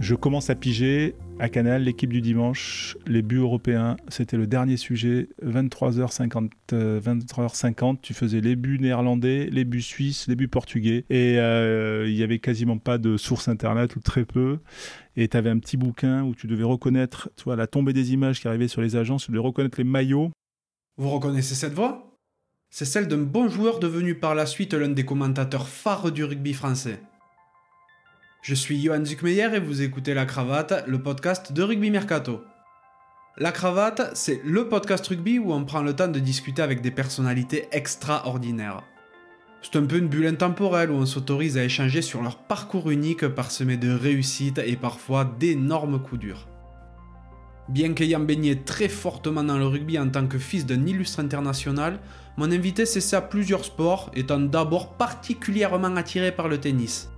Je commence à piger à Canal, l'équipe du dimanche, les buts européens, c'était le dernier sujet, 23h50, 23h50, tu faisais les buts néerlandais, les buts suisses, les buts portugais, et euh, il n'y avait quasiment pas de source internet, ou très peu, et tu avais un petit bouquin où tu devais reconnaître toi, la tombée des images qui arrivaient sur les agences, tu devais reconnaître les maillots. Vous reconnaissez cette voix? C'est celle d'un bon joueur devenu par la suite l'un des commentateurs phares du rugby français. Je suis Johan Zuckmeyer et vous écoutez La Cravate, le podcast de Rugby Mercato. La Cravate, c'est le podcast rugby où on prend le temps de discuter avec des personnalités extraordinaires. C'est un peu une bulle intemporelle où on s'autorise à échanger sur leur parcours unique parsemé de réussites et parfois d'énormes coups durs. Bien qu'ayant baigné très fortement dans le rugby en tant que fils d'un illustre international, mon invité s'essaie à plusieurs sports, étant d'abord particulièrement attiré par le tennis.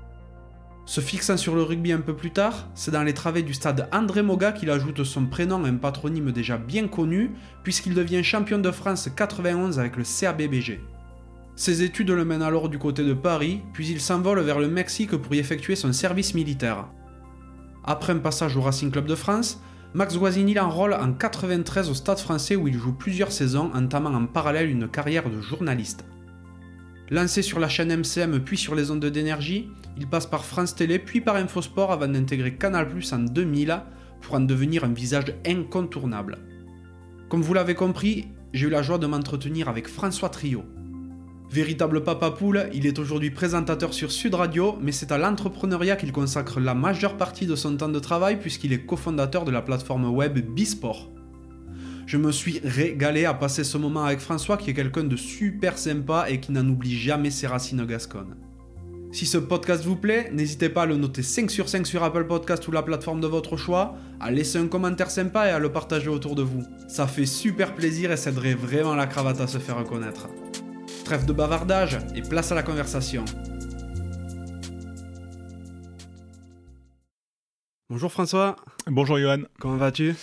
Se fixant sur le rugby un peu plus tard, c'est dans les travées du stade André Moga qu'il ajoute son prénom à un patronyme déjà bien connu, puisqu'il devient champion de France 91 avec le CABBG. Ses études le mènent alors du côté de Paris, puis il s'envole vers le Mexique pour y effectuer son service militaire. Après un passage au Racing Club de France, Max Guazzini l'enrôle en 93 au Stade français où il joue plusieurs saisons, entamant en parallèle une carrière de journaliste. Lancé sur la chaîne MCM puis sur les ondes d'énergie, il passe par France Télé puis par Infosport avant d'intégrer Canal Plus en 2000 pour en devenir un visage incontournable. Comme vous l'avez compris, j'ai eu la joie de m'entretenir avec François Trio. Véritable papa poule, il est aujourd'hui présentateur sur Sud Radio, mais c'est à l'entrepreneuriat qu'il consacre la majeure partie de son temps de travail puisqu'il est cofondateur de la plateforme web Bisport. Je me suis régalé à passer ce moment avec François qui est quelqu'un de super sympa et qui n'en oublie jamais ses racines gasconnes. Si ce podcast vous plaît, n'hésitez pas à le noter 5 sur 5 sur Apple Podcast ou la plateforme de votre choix, à laisser un commentaire sympa et à le partager autour de vous. Ça fait super plaisir et ça aiderait vraiment la cravate à se faire reconnaître. Trêve de bavardage et place à la conversation. Bonjour François. Bonjour Johan. Comment vas-tu?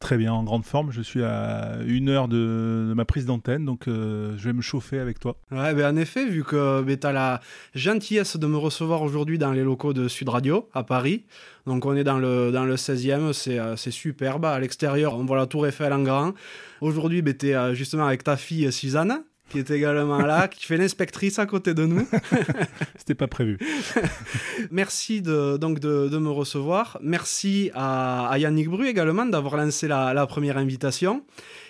Très bien, en grande forme. Je suis à une heure de, ma prise d'antenne, donc euh, je vais me chauffer avec toi. Ouais, ben en effet, vu que ben, tu as la gentillesse de me recevoir aujourd'hui dans les locaux de Sud Radio à Paris. Donc on est dans le, dans le 16e, euh, c'est superbe. À l'extérieur, on voit la tour Eiffel en grand. Aujourd'hui, ben, tu es euh, justement avec ta fille Suzanne qui est également là, qui fait l'inspectrice à côté de nous. C'était pas prévu. Merci de, donc de, de, me recevoir. Merci à, Yannick Bru également d'avoir lancé la, la, première invitation.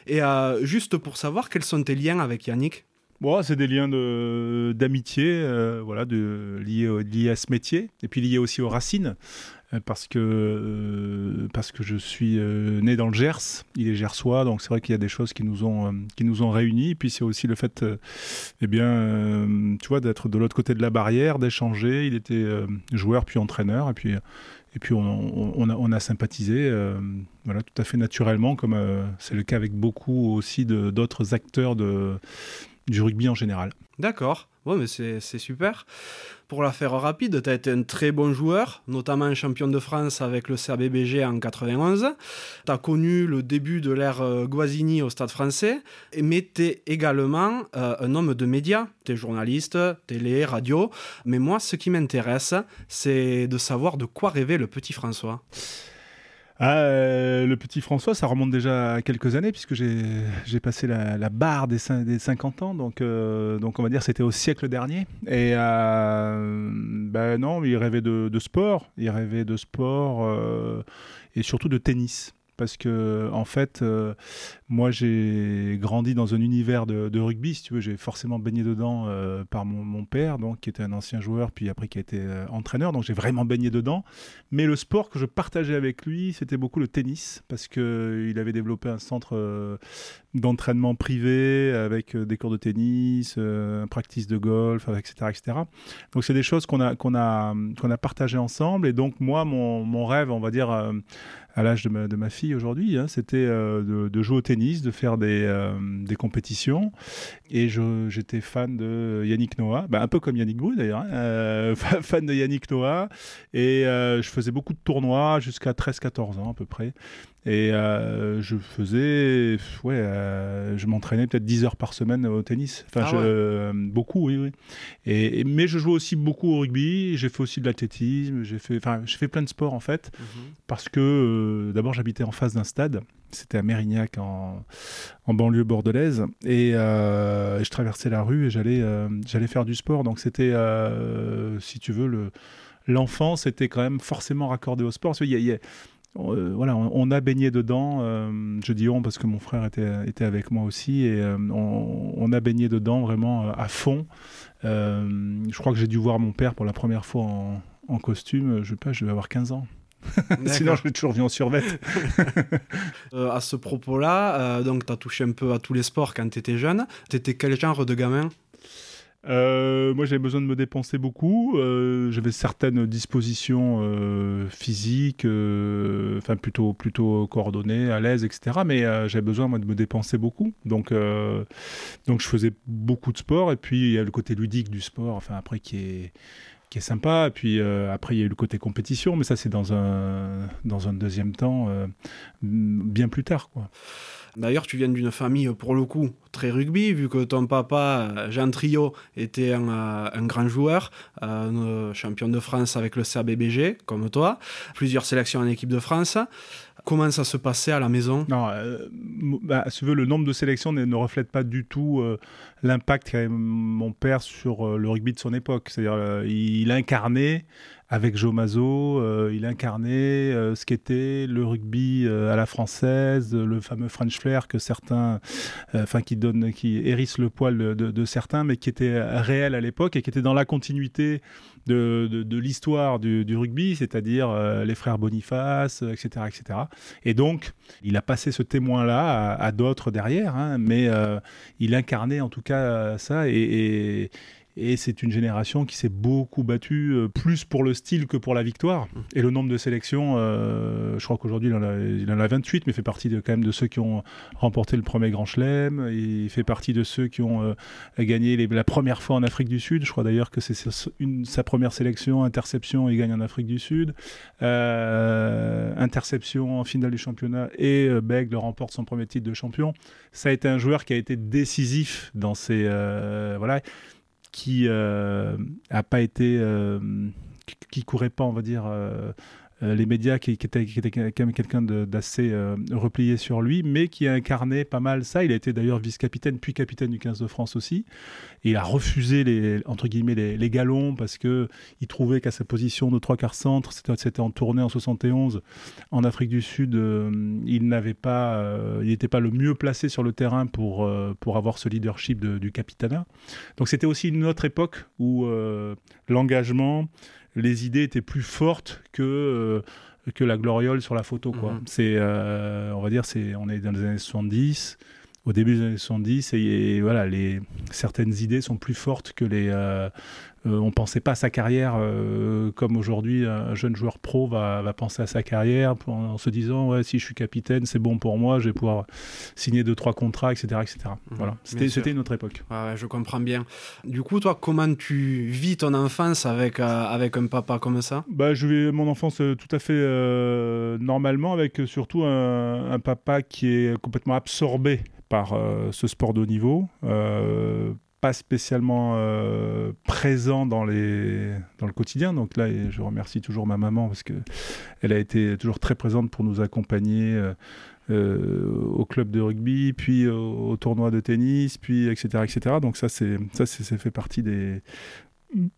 Et euh, juste pour savoir, quels sont tes liens avec Yannick? Bon, c'est des liens d'amitié, euh, voilà, de, liés, liés, à ce métier, et puis liés aussi aux racines. Euh, parce que, euh, parce que je suis euh, né dans le Gers, il est gersois, donc c'est vrai qu'il y a des choses qui nous ont, qui nous ont réunis. Et puis c'est aussi le fait, eh bien, tu vois, d'être de l'autre côté de la barrière, d'échanger. Il était joueur puis entraîneur, et puis, et puis on, a, on a, sympathisé, voilà, tout à fait naturellement, comme c'est le cas avec beaucoup aussi d'autres acteurs de, du rugby en général. D'accord. Ouais, mais c'est super. Pour la faire rapide, tu as été un très bon joueur, notamment champion de France avec le CABBG en 91. Tu as connu le début de l'ère euh, Guazzini au Stade français, mais tu es également euh, un homme de médias. Tu es journaliste, télé, radio. Mais moi, ce qui m'intéresse, c'est de savoir de quoi rêvait le petit François. Ah, euh, le petit François, ça remonte déjà à quelques années, puisque j'ai passé la, barre des, des 50 ans, donc, euh, donc on va dire c'était au siècle dernier. Et euh, ben non, il rêvait de, de, sport, il rêvait de sport euh, et surtout de tennis parce que en fait, euh, moi j'ai grandi dans un univers de, rugby, si tu veux, j'ai forcément baigné dedans euh, par mon, père, donc qui était un ancien joueur, puis après qui a été euh, entraîneur, donc j'ai vraiment baigné dedans. Mais le sport que je partageais avec lui, c'était beaucoup le tennis, parce que il avait développé un centre d'entraînement privé avec des cours de tennis, un practice de golf, etc., etc. Donc c'est des choses qu'on a qu'on a a ensemble, et donc moi mon, mon rêve, on va dire à l'âge de ma, de ma, fille aujourd'hui, hein, c'était euh, de, jouer au tennis, de faire des, euh, des compétitions. Et j'étais fan de Yannick Noah, bah, un peu comme Yannick Bru d'ailleurs, hein, euh, fan de Yannick Noah. Et je faisais beaucoup de tournois jusqu'à 13-14 ans à peu près. Et euh, je faisais, ouais, euh, je m'entraînais peut-être 10 heures par semaine au tennis. Enfin, Ah je- ouais. euh, beaucoup, oui, oui. Et, et- mais je jouais aussi beaucoup au rugby. J'ai fait aussi de l'athlétisme. J'ai fait, enfin, j'ai fait plein de sports en fait, parce que d'abord j'habitais en face d'un stade. C'était à Mérignac en, en banlieue bordelaise et je traversais la rue et j'allais j'allais faire du sport. Donc c'était, si tu veux, le l'enfance était quand même forcément raccordée au sport. Qu'il y a- il y a- euh, voilà, on, on a baigné dedans. euh, je dis on parce que mon frère était, était avec moi aussi et euh, on, on a baigné dedans vraiment à fond. Je crois que j'ai dû voir mon père pour la première fois en, en costume. Je sais pas, je vais avoir 15 ans. Sinon, je l'ai toujours vu en survêt. Euh, à ce propos-là, donc tu as touché un peu à tous les sports quand tu étais jeune. Tu étais quel genre de gamin? Euh, moi, j'avais besoin de me dépenser beaucoup. Euh, j'avais certaines dispositions euh, physiques, enfin plutôt plutôt coordonnées, à l'aise, etc. Mais j'avais besoin moi de me dépenser beaucoup. Donc donc je faisais beaucoup de sport. Et puis il y a le côté ludique du sport. Enfin après qui est qui est sympa. Et puis euh, après, il y a eu le côté compétition, mais ça, c'est dans un, dans un deuxième temps, euh, bien plus tard. Quoi. D'ailleurs, tu viens d'une famille, pour le coup, très rugby, vu que ton papa, euh, Jean Trio, était un, euh, grand joueur, euh, champion de France avec le CABBG, comme toi, plusieurs sélections en équipe de France. Comment ça se passait à la maison? Non, euh, bah, si tu veux, le nombre de sélections ne, reflète pas du tout euh, l'impact qu'a mon père sur euh, le rugby de son époque. C'est-à-dire, il, il incarnait avec Joe Mazzo, euh, il incarnait euh, ce qu'était le rugby euh, à la française, le fameux French flair que certains, enfin qui donne, qui hérisse le poil de, certains, mais qui était réel à l'époque et qui était dans la continuité de, l'histoire du, rugby, c'est-à-dire les frères Boniface, etc., etc. Et donc, il a passé ce témoin-là à, d'autres derrière, hein, mais il incarnait en tout cas ça et et c'est une génération qui s'est beaucoup battue, euh, plus pour le style que pour la victoire. Et le nombre de sélections, euh, je crois qu'aujourd'hui il, en a, il en a 28, mais fait partie quand même de ceux qui ont remporté le premier Grand Chelem. Il fait partie de ceux qui ont euh, gagné la première fois en Afrique du Sud. Je crois d'ailleurs que c'est sa première sélection, interception, il gagne en Afrique du Sud. Interception en finale du championnat et euh, Bègle remporte son premier titre de champion. Ça a été un joueur qui a été décisif dans ses... voilà qui euh, a pas été euh, qui, qui, courait pas on va dire euh, les médias qui, qui, était, quand même quelqu'un d'assez euh, replié sur lui, mais qui a incarné pas mal ça. Il a été d'ailleurs vice-capitaine, puis capitaine du 15 de France aussi. Il a refusé les, entre guillemets, les, galons parce que il trouvait qu'à sa position de trois quarts centre, c'était en tournée en 71 en Afrique du Sud, euh, il n'avait pas, euh, n'était pas le mieux placé sur le terrain pour, euh, pour avoir ce leadership de, du capitanat. Donc c'était aussi une autre époque où euh, l'engagement, les idées étaient plus fortes que euh, que la gloriole sur la photo quoi. -hmm. C'est euh, on va dire c'est on est dans les années 70 au début des années 70 et, voilà les certaines idées sont plus fortes que les euh, on pensait pas à sa carrière euh, comme aujourd'hui un jeune joueur pro va, va penser à sa carrière en, en se disant ouais si je suis capitaine c'est bon pour moi je vais pouvoir signer deux trois contrats etc etc mmh, voilà. c'était autre époque. Ouais, je comprends bien. Du coup toi comment tu vis ton enfance avec euh, avec un papa comme ça? Bah je vis mon enfance euh, tout à fait euh, normalement avec surtout un, un, papa qui est complètement absorbé par euh, ce sport de haut niveau euh, pas spécialement euh, présent dans, les, dans le quotidien. Donc là, je remercie toujours ma maman parce qu'elle a été toujours très présente pour nous accompagner au club de rugby, puis au, au, tournoi de tennis, puis etc. etc. Donc ça, c'est, ça c'est, fait partie des,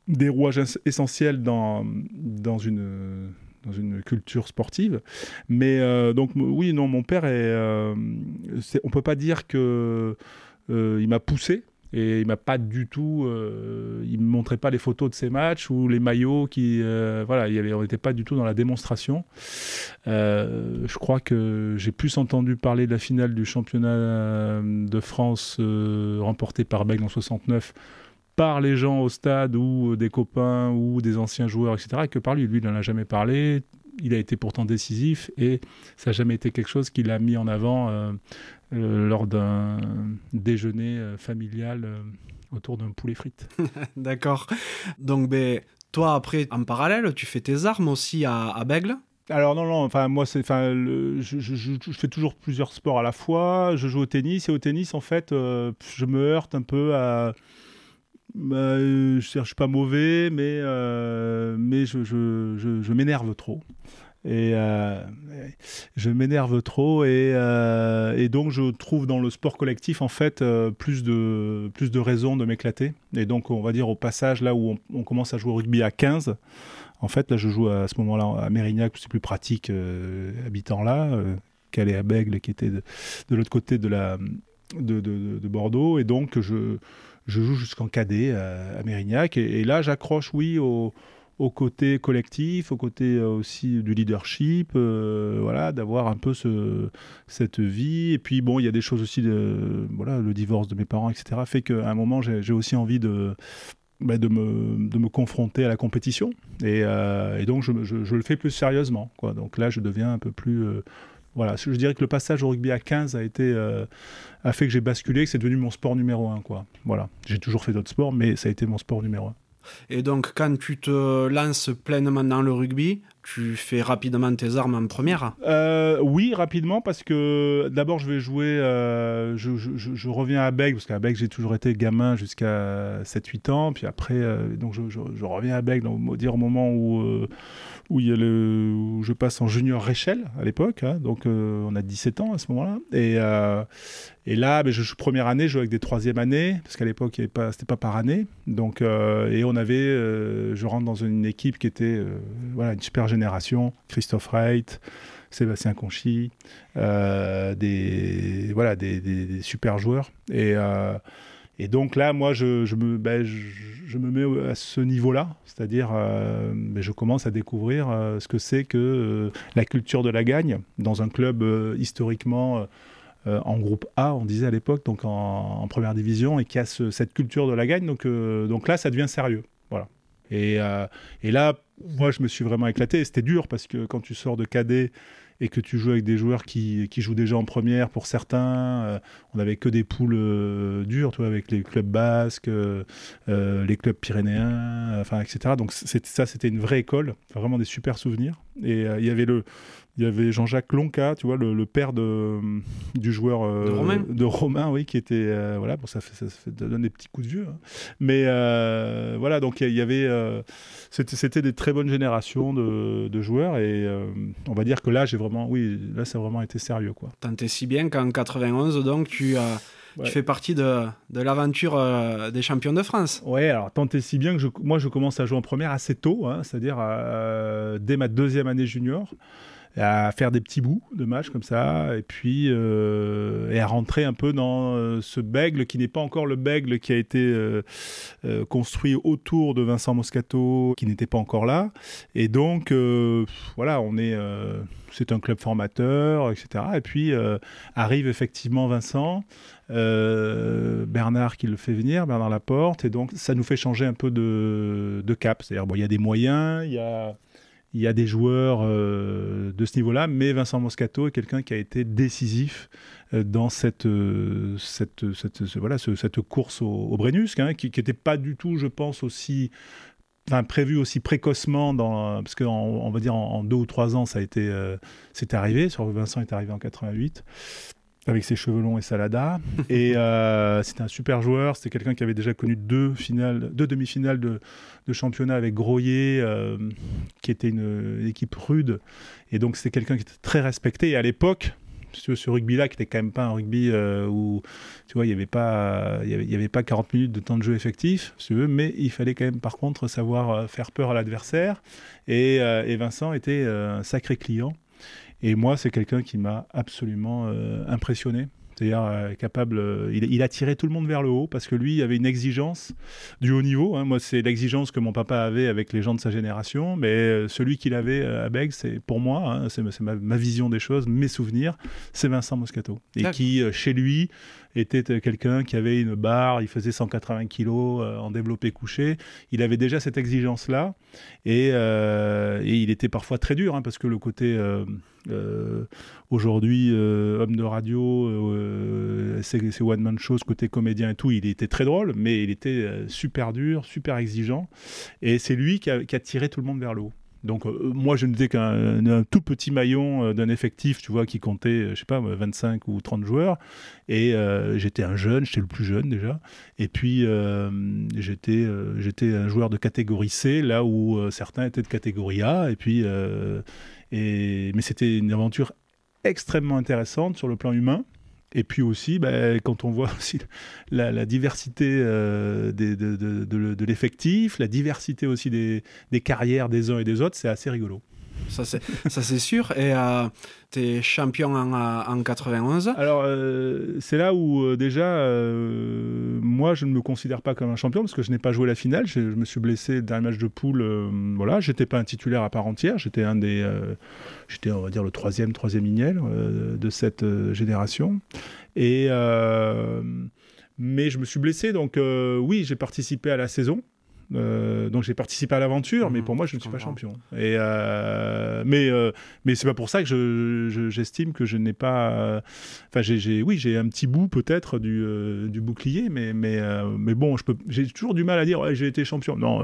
des rouages essentiels dans, dans une dans une culture sportive. Mais euh, donc oui, non, mon père est, euh, on peut pas dire que euh, il m'a poussé et il m'a pas du tout euh, il me montrait pas les photos de ses matchs ou les maillots qui euh, voilà on n'était pas du tout dans la démonstration euh, je crois que j'ai plus entendu parler de la finale du championnat de France remportée par Bègle en 69 par les gens au stade ou des copains ou des anciens joueurs etc que par lui lui il n'en a jamais parlé il a été pourtant décisif et ça n'a jamais été quelque chose qu'il a mis en avant euh, euh, lors d'un déjeuner euh, familial autour d'un poulet frites. D'accord. Donc, ben, toi, après, en parallèle, tu fais tes armes aussi à, à Bègle? Alors non, non, enfin moi c'est, enfin, je, je, fais toujours plusieurs sports à la fois. Je joue au tennis et au tennis en fait, je me heurte un peu à, bah, je, ne suis pas mauvais, mais mais je, je m'énerve trop. Et euh, je m'énerve trop et, euh, et, donc je trouve dans le sport collectif en fait euh, plus de plus de raisons de m'éclater et donc on va dire au passage là où on, commence à jouer au rugby à 15 en fait là je joue à ce moment-là à Mérignac c'est plus pratique habitant là qu'aller à Bègle qui était de, de l'autre côté de la de, de, Bordeaux et donc je je joue jusqu'en cadet à, Mérignac et, là j'accroche oui au côté collectif, au côté euh, aussi du leadership, euh, voilà, d'avoir un peu ce, cette vie. Et puis bon, il y a des choses aussi, voilà, le divorce de mes parents, etc., fait qu'à un moment, j'ai aussi envie de, bah, de, me, de, me, confronter à la compétition. Et, euh, donc, je, je, le fais plus sérieusement. Quoi. Donc là, je deviens un peu plus... voilà, je dirais que le passage au rugby à 15 a été a fait que j'ai basculé, que c'est devenu mon sport numéro un, quoi. Voilà, j'ai toujours fait d'autres sports, mais ça a été mon sport numéro un. Et donc, quand tu te lances pleinement dans le rugby, tu fais rapidement tes armes en première euh, Oui, rapidement, parce que d'abord, je vais jouer. Euh, je, reviens à Bègle, parce qu'à Bègle, j'ai toujours été gamin jusqu'à 7-8 ans. Puis après, euh, donc je, reviens à dire au moment où où, il y a le, je passe en junior Réchelle à l'époque. Hein, donc on a 17 ans à ce moment-là. Et, et là, ben, je joue première année, je joue avec des troisième années, parce qu'à l'époque, ce n'était pas par année. Donc, euh, et on avait, je rentre dans une équipe qui était voilà, une super génération. Christophe Reit, Sébastien Conchy, des, voilà, des, super joueurs. Et, donc là, moi, je, me, ben, je, me mets à ce niveau-là, c'est-à-dire, euh, ben, je commence à découvrir euh, ce que c'est que euh, la culture de la gagne dans un club historiquement en groupe A, on disait à l'époque, donc en, première division, et qui a cette culture de la gagne. Donc, donc là, ça devient sérieux. Voilà. Et, et là, moi, je me suis vraiment éclaté. C'était dur parce que quand tu sors de cadet et que tu joues avec des joueurs qui, jouent déjà en première pour certains. Euh, on n'avait que des poules euh, dures, toi, avec les clubs basques, euh, les clubs pyrénéens, etc. Donc ça, c'était une vraie école, vraiment des super souvenirs. Et il y avait le, il y avait Jean-Jacques Lonca, tu vois, le, père de, du joueur de, Romain. de, Romain. oui, qui était voilà, bon, ça, fait, ça, donne des petits coups de vieux, hein. mais voilà, donc il y, avait, c'était des très bonnes générations de, de joueurs et on va dire que là, j'ai vraiment, oui, là, ça a vraiment été sérieux, quoi. Tant et si bien qu'en 91, donc, tu as. Tu fais partie de, de l'aventure euh, des champions de France. Oui, alors tant et si bien que je, moi je commence à jouer en première assez tôt, hein, c'est-à-dire euh, dès ma deuxième année junior à faire des petits bouts de matchs comme ça, et puis euh, et à rentrer un peu dans euh, ce bègle qui n'est pas encore le bègle qui a été euh, construit autour de Vincent Moscato, qui n'était pas encore là. Et donc, voilà, on est, c'est un club formateur, etc. Et puis arrive effectivement Vincent. Bernard qui le fait venir, Bernard Laporte, et donc ça nous fait changer un peu de, de cap. C'est-à-dire, bon, il y a des moyens, il y a, il y a des joueurs euh, de ce niveau-là, mais Vincent Moscato est quelqu'un qui a été décisif euh, dans cette, euh, cette, voilà, cette course au, au hein, qui n'était pas du tout, je pense, aussi prévu aussi précocement dans parce qu'en on va dire en, deux ou trois ans ça a été c'est arrivé sur Vincent est arrivé en 88 avec ses cheveux longs et Salada. et euh, c'était un super joueur. C'était quelqu'un qui avait déjà connu deux finales, deux demi-finales de, championnat avec Groyer, euh, qui était une, équipe rude. Et donc c'était quelqu'un qui était très respecté. Et à l'époque, ce, rugby-là, qui était quand même pas un rugby euh, où, tu vois, il n'y avait pas, il y avait, pas 40 minutes de temps de jeu effectif, si tu veux, mais il fallait quand même, par contre, savoir faire peur à l'adversaire. Et, et Vincent était un sacré client. Et moi, c'est quelqu'un qui m'a absolument euh, impressionné. C'est-à-dire euh, capable, euh, il, il, a tiré tout le monde vers le haut parce que lui il avait une exigence du haut niveau. Hein. Moi, c'est l'exigence que mon papa avait avec les gens de sa génération, mais celui qu'il avait à Bègue, c'est pour moi, hein, c'est ma, ma, vision des choses, mes souvenirs, c'est Vincent Moscato. Et qui, chez lui, était quelqu'un qui avait une barre, il faisait 180 kilos en développé couché. Il avait déjà cette exigence-là et, et, il était parfois très dur hein, parce que le côté euh, aujourd'hui, euh, homme de radio, euh, c'est one man show, côté comédien et tout, il était très drôle, mais il était super dur, super exigeant, et c'est lui qui a, tiré tout le monde vers le haut. Donc moi, je n'étais qu'un tout petit maillon d'un effectif, tu vois, qui comptait, je sais pas, 25 ou 30 joueurs. Et j'étais un jeune, j'étais le plus jeune déjà. Et puis j'étais j'étais un joueur de catégorie C, là où certains étaient de catégorie A. Et puis et mais c'était une aventure extrêmement intéressante sur le plan humain. Et puis aussi, bah, quand on voit aussi la, diversité euh, de, l'effectif, la diversité aussi des, carrières des uns et des autres, c'est assez rigolo. Ça, c'est sûr. Et euh, tu es champion en, en 91 Alors, euh, c'est là où déjà, moi, je ne me considère pas comme un champion parce que je n'ai pas joué la finale. Je, me suis blessé dans le match de poule. voilà, j'étais pas un titulaire à part entière. J'étais un des J'étais, on va dire, le troisième, troisième Ignel euh, de cette euh, génération. Et, euh, mais je me suis blessé, donc oui, j'ai participé à la saison. Donc j'ai participé à l'aventure, mais mmh, pour moi je ne suis pas champion. Et mais mais c'est pas pour ça que j'estime que je n'ai pas. Enfin j'ai oui j'ai un petit bout peut-être du, du bouclier, mais mais mais bon je peux j'ai toujours du mal à dire ouais, j'ai été champion. Non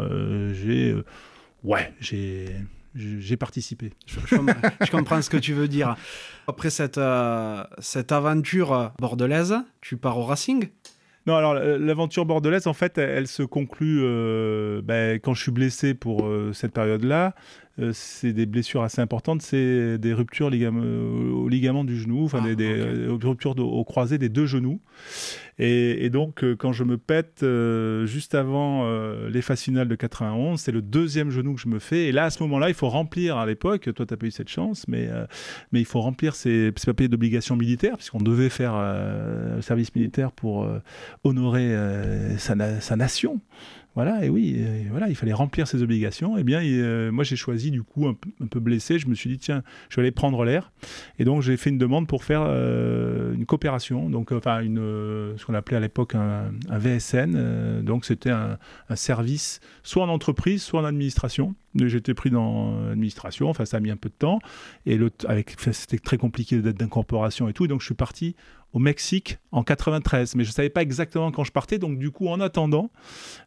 j'ai ouais j'ai j'ai participé. Je, comprends ce que tu veux dire. Après cette, euh, cette aventure bordelaise, tu pars au Racing? Non, alors l'aventure bordelaise, en fait, elle, se conclut euh, ben, quand je suis blessé pour euh, cette période-là. C'est des blessures assez importantes, c'est des ruptures au ligament du genou, enfin ah, des, ruptures au croisé des deux genoux. Et, donc, euh, quand je me pète euh, juste avant euh, les phases finales de 91, c'est le deuxième genou que je me fais. Et là, à ce moment-là, il faut remplir, à l'époque, toi, tu n'as pas eu cette chance, mais, mais il faut remplir ces, ces papiers d'obligation militaire, puisqu'on devait faire un service militaire pour honorer sa, sa nation. Voilà, et oui, voilà, il fallait remplir ses obligations. Et eh bien, euh, moi, j'ai choisi, du coup, un, peu blessé, je me suis dit, tiens, je vais aller prendre l'air. Et donc, j'ai fait une demande pour faire euh, une coopération, donc, enfin, une, ce qu'on appelait à l'époque un, VSN. Euh, donc, c'était un, service, soit en entreprise, soit en administration. J'étais pris dans l'administration, enfin, ça a mis un peu de temps. Et avec, c'était très compliqué d'incorporation et tout. Et donc, je suis parti au Mexique en 93, mais je savais pas exactement quand je partais. Donc du coup, en attendant,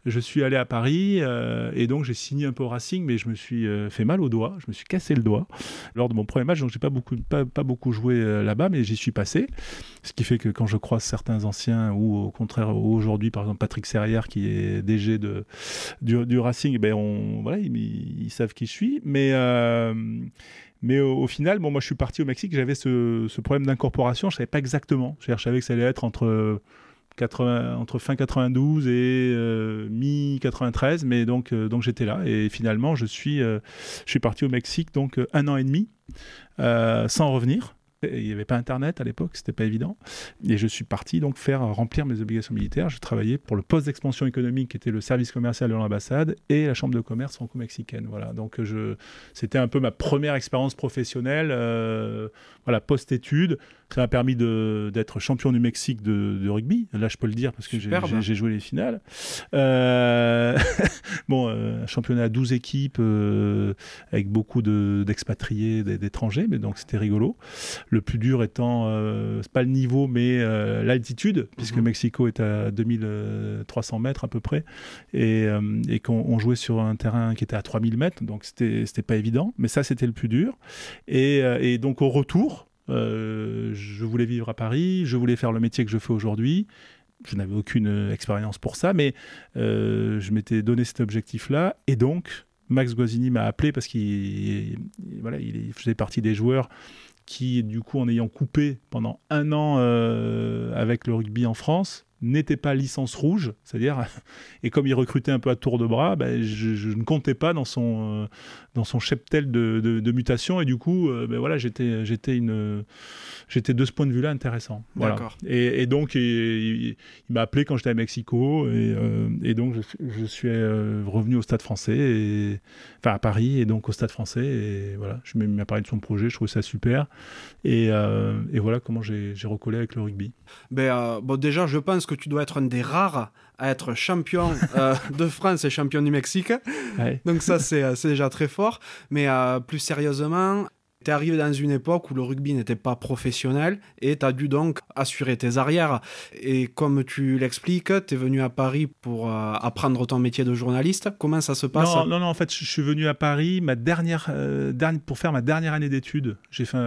je suis allé à Paris euh, et donc j'ai signé un peu au Racing, mais je me suis euh, fait mal au doigt, je me suis cassé le doigt lors de mon premier match. Donc j'ai pas beaucoup, pas, beaucoup joué euh, là-bas, mais j'y suis passé. Ce qui fait que quand je croise certains anciens ou au contraire aujourd'hui, par exemple Patrick Serrière qui est DG de, du, Racing, ben on, voilà, ils, savent qui je suis, mais mais au, final, bon, moi je suis parti au Mexique, j'avais ce, problème d'incorporation, je savais pas exactement. Je savais que ça allait être entre, 80, entre fin 92 et euh, mi 93, mais donc, euh, donc j'étais là. Et finalement, je suis, euh, je suis parti au Mexique donc un an et demi sans revenir. Il n'y avait pas Internet à l'époque, c'était pas évident. Et je suis parti donc faire remplir mes obligations militaires. Je travaillais pour le poste d'expansion économique qui était le service commercial de l'ambassade et la chambre de commerce franco-mexicaine. Voilà, donc je, c'était un peu ma première expérience professionnelle, euh, voilà, post-études. Ça m'a permis d'être champion du Mexique de, rugby. Là, je peux le dire parce que j'ai joué les finales. Euh, bon, euh, championnat à 12 équipes euh, avec beaucoup d'expatriés, d'étrangers, mais donc c'était rigolo. Le plus dur étant, c'est pas le niveau, mais l'altitude, puisque mhm. Mexico est à 2300 mètres à peu près, et, et qu'on jouait sur un terrain qui était à 3000 mètres, donc c'était pas évident, mais ça c'était le plus dur. Et, et donc au retour, euh, je voulais vivre à Paris, je voulais faire le métier que je fais aujourd'hui. Je n'avais aucune expérience pour ça, mais euh, je m'étais donné cet objectif-là. Et donc, Max Guazzini m'a appelé parce qu'il faisait partie des joueurs qui, du coup, en ayant coupé pendant un an euh, avec le rugby en France, n'était pas licence rouge, c'est-à-dire, et comme il recrutait un peu à tour de bras, ben, je, ne comptais pas dans son, dans son cheptel de, de, mutation, et du coup, ben, voilà, j'étais, j'étais, une, j'étais de ce point de vue-là intéressant. Voilà. Et, et, donc, il, m'a appelé quand j'étais à Mexico, et, euh, et donc je, suis euh, revenu au Stade français, et, enfin à Paris, et donc au Stade français, et voilà, je m'ai parlé de son projet, je trouvais ça super, et, et voilà comment j'ai, recollé avec le rugby. Ben, bon, déjà, je pense que que tu dois être un des rares à être champion euh, de France et champion du Mexique. Donc ça, c'est déjà très fort. Mais euh, plus sérieusement, Tu es arrivé dans une époque où le rugby n'était pas professionnel et tu as dû donc assurer tes arrières. Et comme tu l'expliques, tu es venu à Paris pour euh, apprendre ton métier de journaliste. Comment ça se passe? non, non, non, en fait, je suis venu à Paris ma dernière, euh, dernière pour faire ma dernière année d'études. J'ai fait,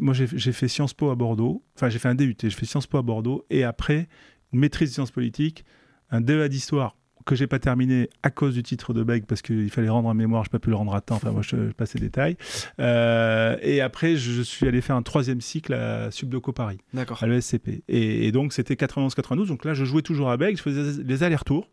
moi, j'ai fait Sciences Po à Bordeaux. Enfin, j'ai fait un DUT, j'ai fait Sciences Po à Bordeaux. Et après, maîtrise de sciences politiques, un DEA d'histoire que j'ai pas terminé à cause du titre de Beg parce qu'il fallait rendre un mémoire, je n'ai pas pu le rendre à temps. Enfin, moi, je, passe les détails. Euh, et après, je, suis allé faire un troisième cycle à Subdoco Paris, à l'ESCP. Et, et, donc, c'était 91-92. Donc là, je jouais toujours à Beg, je faisais les allers-retours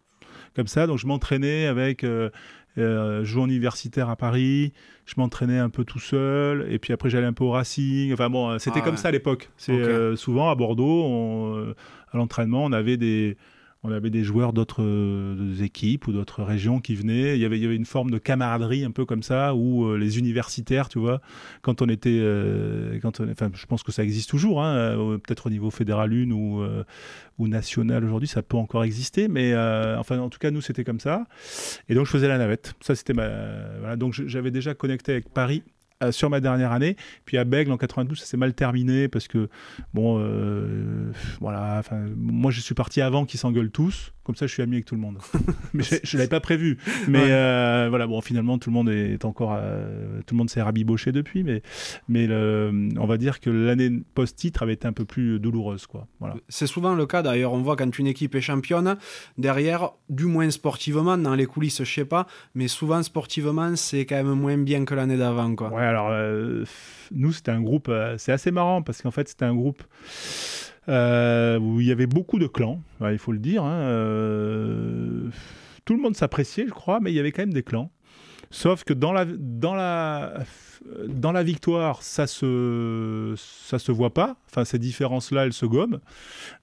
comme ça. Donc, je m'entraînais avec. Euh, euh, joueur universitaire à Paris, je m'entraînais un peu tout seul, et puis après j'allais un peu au Racing. Enfin bon, c'était ah comme ça à l'époque. C'est euh, souvent à Bordeaux, on, à l'entraînement, on avait des, on avait des joueurs d'autres euh, équipes ou d'autres régions qui venaient. Il y, avait, une forme de camaraderie un peu comme ça, où euh, les universitaires, tu vois, quand on était. Euh, quand enfin, je pense que ça existe toujours, hein, peut-être au niveau fédéral une ou, ou national aujourd'hui, ça peut encore exister, mais enfin, en tout cas, nous, c'était comme ça. Et donc, je faisais la navette. Ça, c'était ma. Voilà, donc, j'avais déjà connecté avec Paris sur ma dernière année. Puis à Bègle en 92, ça s'est mal terminé parce que, bon, euh, voilà, moi je suis parti avant qu'ils s'engueulent tous. Comme ça, je suis ami avec tout le monde. mais je, ne l'avais pas prévu. Mais euh, voilà, bon, finalement, tout le monde est encore, tout le monde s'est rabiboché depuis. Mais, mais on va dire que l'année post-titre avait été un peu plus douloureuse, quoi. Voilà. C'est souvent le cas. D'ailleurs, on voit quand une équipe est championne, derrière, du moins sportivement, dans les coulisses, je sais pas, mais souvent sportivement, c'est quand même moins bien que l'année d'avant, quoi. Ouais, alors euh, nous, c'était un groupe, euh, c'est assez marrant parce qu'en fait, c'était un groupe euh, où il y avait beaucoup de clans, il faut le dire. Hein, tout le monde s'appréciait, je crois, mais il y avait quand même des clans. Sauf que dans la, dans la, dans la victoire, ça se, ça se voit pas. Enfin, ces différences-là, elles se gomment.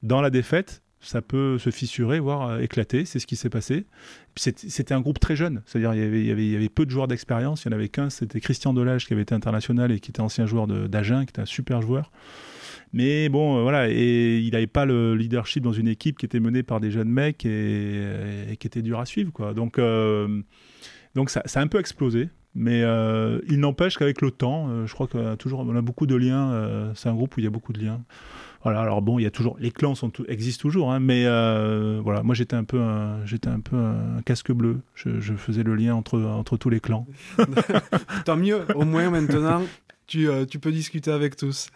Dans la défaite, ça peut se fissurer, voire euh, éclater. C'est ce qui s'est passé. C'était un groupe très jeune, c'est-à-dire il, il, il y avait, peu de joueurs d'expérience. Il n'y en avait qu'un, c'était Christian Delage qui avait été international et qui était ancien joueur d'Agen, qui était un super joueur. Mais bon, euh, voilà, et il n'avait pas le leadership dans une équipe qui était menée par des jeunes mecs et, qui était dur à suivre, quoi. Donc, euh, donc ça, ça, a un peu explosé. Mais il n'empêche qu'avec le temps, je crois qu'on toujours, on a beaucoup de liens. c'est un groupe où il y a beaucoup de liens. Voilà, alors bon, il y a toujours les clans existent toujours, hein, mais euh, voilà, moi j'étais un peu un, j'étais un peu casque bleu. Je, faisais le lien entre entre tous les clans. Tant mieux, au moins maintenant tu, euh, tu peux discuter avec tous.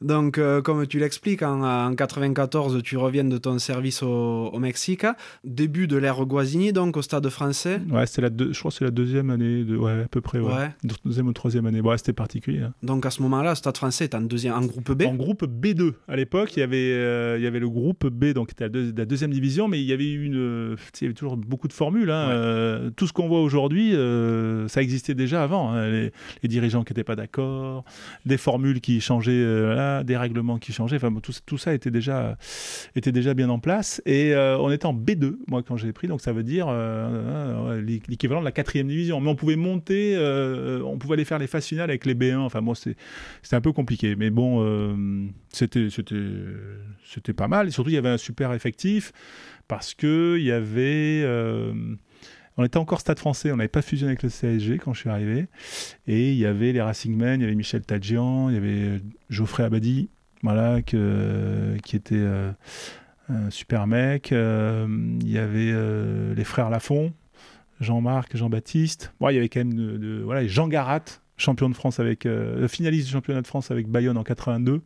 Donc, euh, comme tu l'expliques, en, en, 94, tu reviens de ton service au, Mexique. Début de l'ère Guazzini, donc au Stade français. Ouais, c'est la je crois que c'est la deuxième année, de, ouais, à peu près. Ouais. Deuxième ou troisième année. Bon, c'était particulier. Hein. Donc, à ce moment-là, Stade français est en, deuxième, en groupe B En groupe B2. À l'époque, il, y avait, euh, il y avait le groupe B, donc c'était la, deuxième division, mais il y avait, une, il y avait toujours beaucoup de formules. Hein. Euh, tout ce qu'on voit aujourd'hui, ça existait déjà avant. Hein. Les, les, dirigeants qui n'étaient pas d'accord, des formules qui changeaient des règlements qui changeaient. Enfin, tout, ça était déjà, était déjà bien en place. Et euh, on était en B2, moi, quand j'ai pris. Donc, ça veut dire euh, euh, l'équivalent de la quatrième division. Mais on pouvait monter, on pouvait aller faire les phases finales avec les B1. Enfin, moi, c'était un peu compliqué. Mais bon, c'était c'était pas mal. Et surtout, il y avait un super effectif parce qu'il y avait on était encore Stade français, on n'avait pas fusionné avec le CSG quand je suis arrivé. Et il y avait les Racing Men, il y avait Michel Tadjian, il y avait Geoffrey Abadi, voilà, que, qui était euh, un super mec. Euh, il y avait euh, les frères Lafont, Jean-Marc, Jean-Baptiste. il y avait quand même voilà, Jean Garat, champion de France avec, finaliste du championnat de France avec Bayonne en 82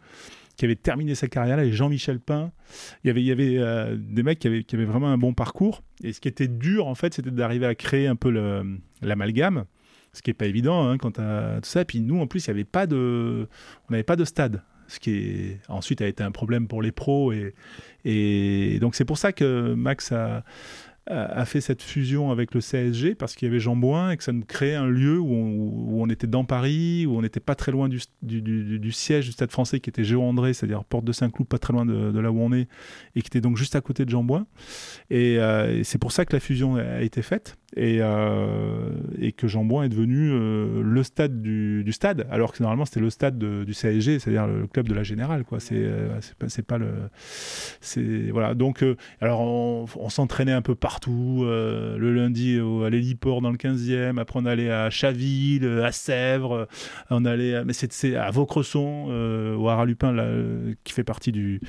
qui avait terminé sa carrière là, et Jean-Michel Pain. Il y avait, il y avait euh, des mecs qui avaient, qui avaient, vraiment un bon parcours. Et ce qui était dur, en fait, c'était d'arriver à créer un peu l'amalgame. Ce qui n'est pas évident hein, quand à tout ça. Et puis nous, en plus, il y avait pas de, on n'avait pas de stade. Ce qui est, ensuite a été un problème pour les pros. Et, et donc c'est pour ça que Max a, a fait cette fusion avec le CSG parce qu'il y avait Jean et que ça nous créait un lieu où on, était dans Paris, où on n'était pas très loin du, siège du Stade français qui était Géo André, c'est-à-dire Porte de Saint-Cloud, pas très loin de, là où on est, et qui était donc juste à côté de Jean euh, et c'est pour ça que la fusion a été faite. Et, euh, et que Jambouin est devenu euh, le stade du, stade, alors que normalement c'était le stade de, du CSG, c'est-à-dire le club de la Générale. Euh, c'est, pas, le. Voilà. Donc, alors on, s'entraînait un peu partout. Le lundi au, à l'héliport dans le 15e, après on allait à Chaville, à Sèvres, on allait. Mais c'est, à Vaucresson, au Haralupin, là, qui fait partie du,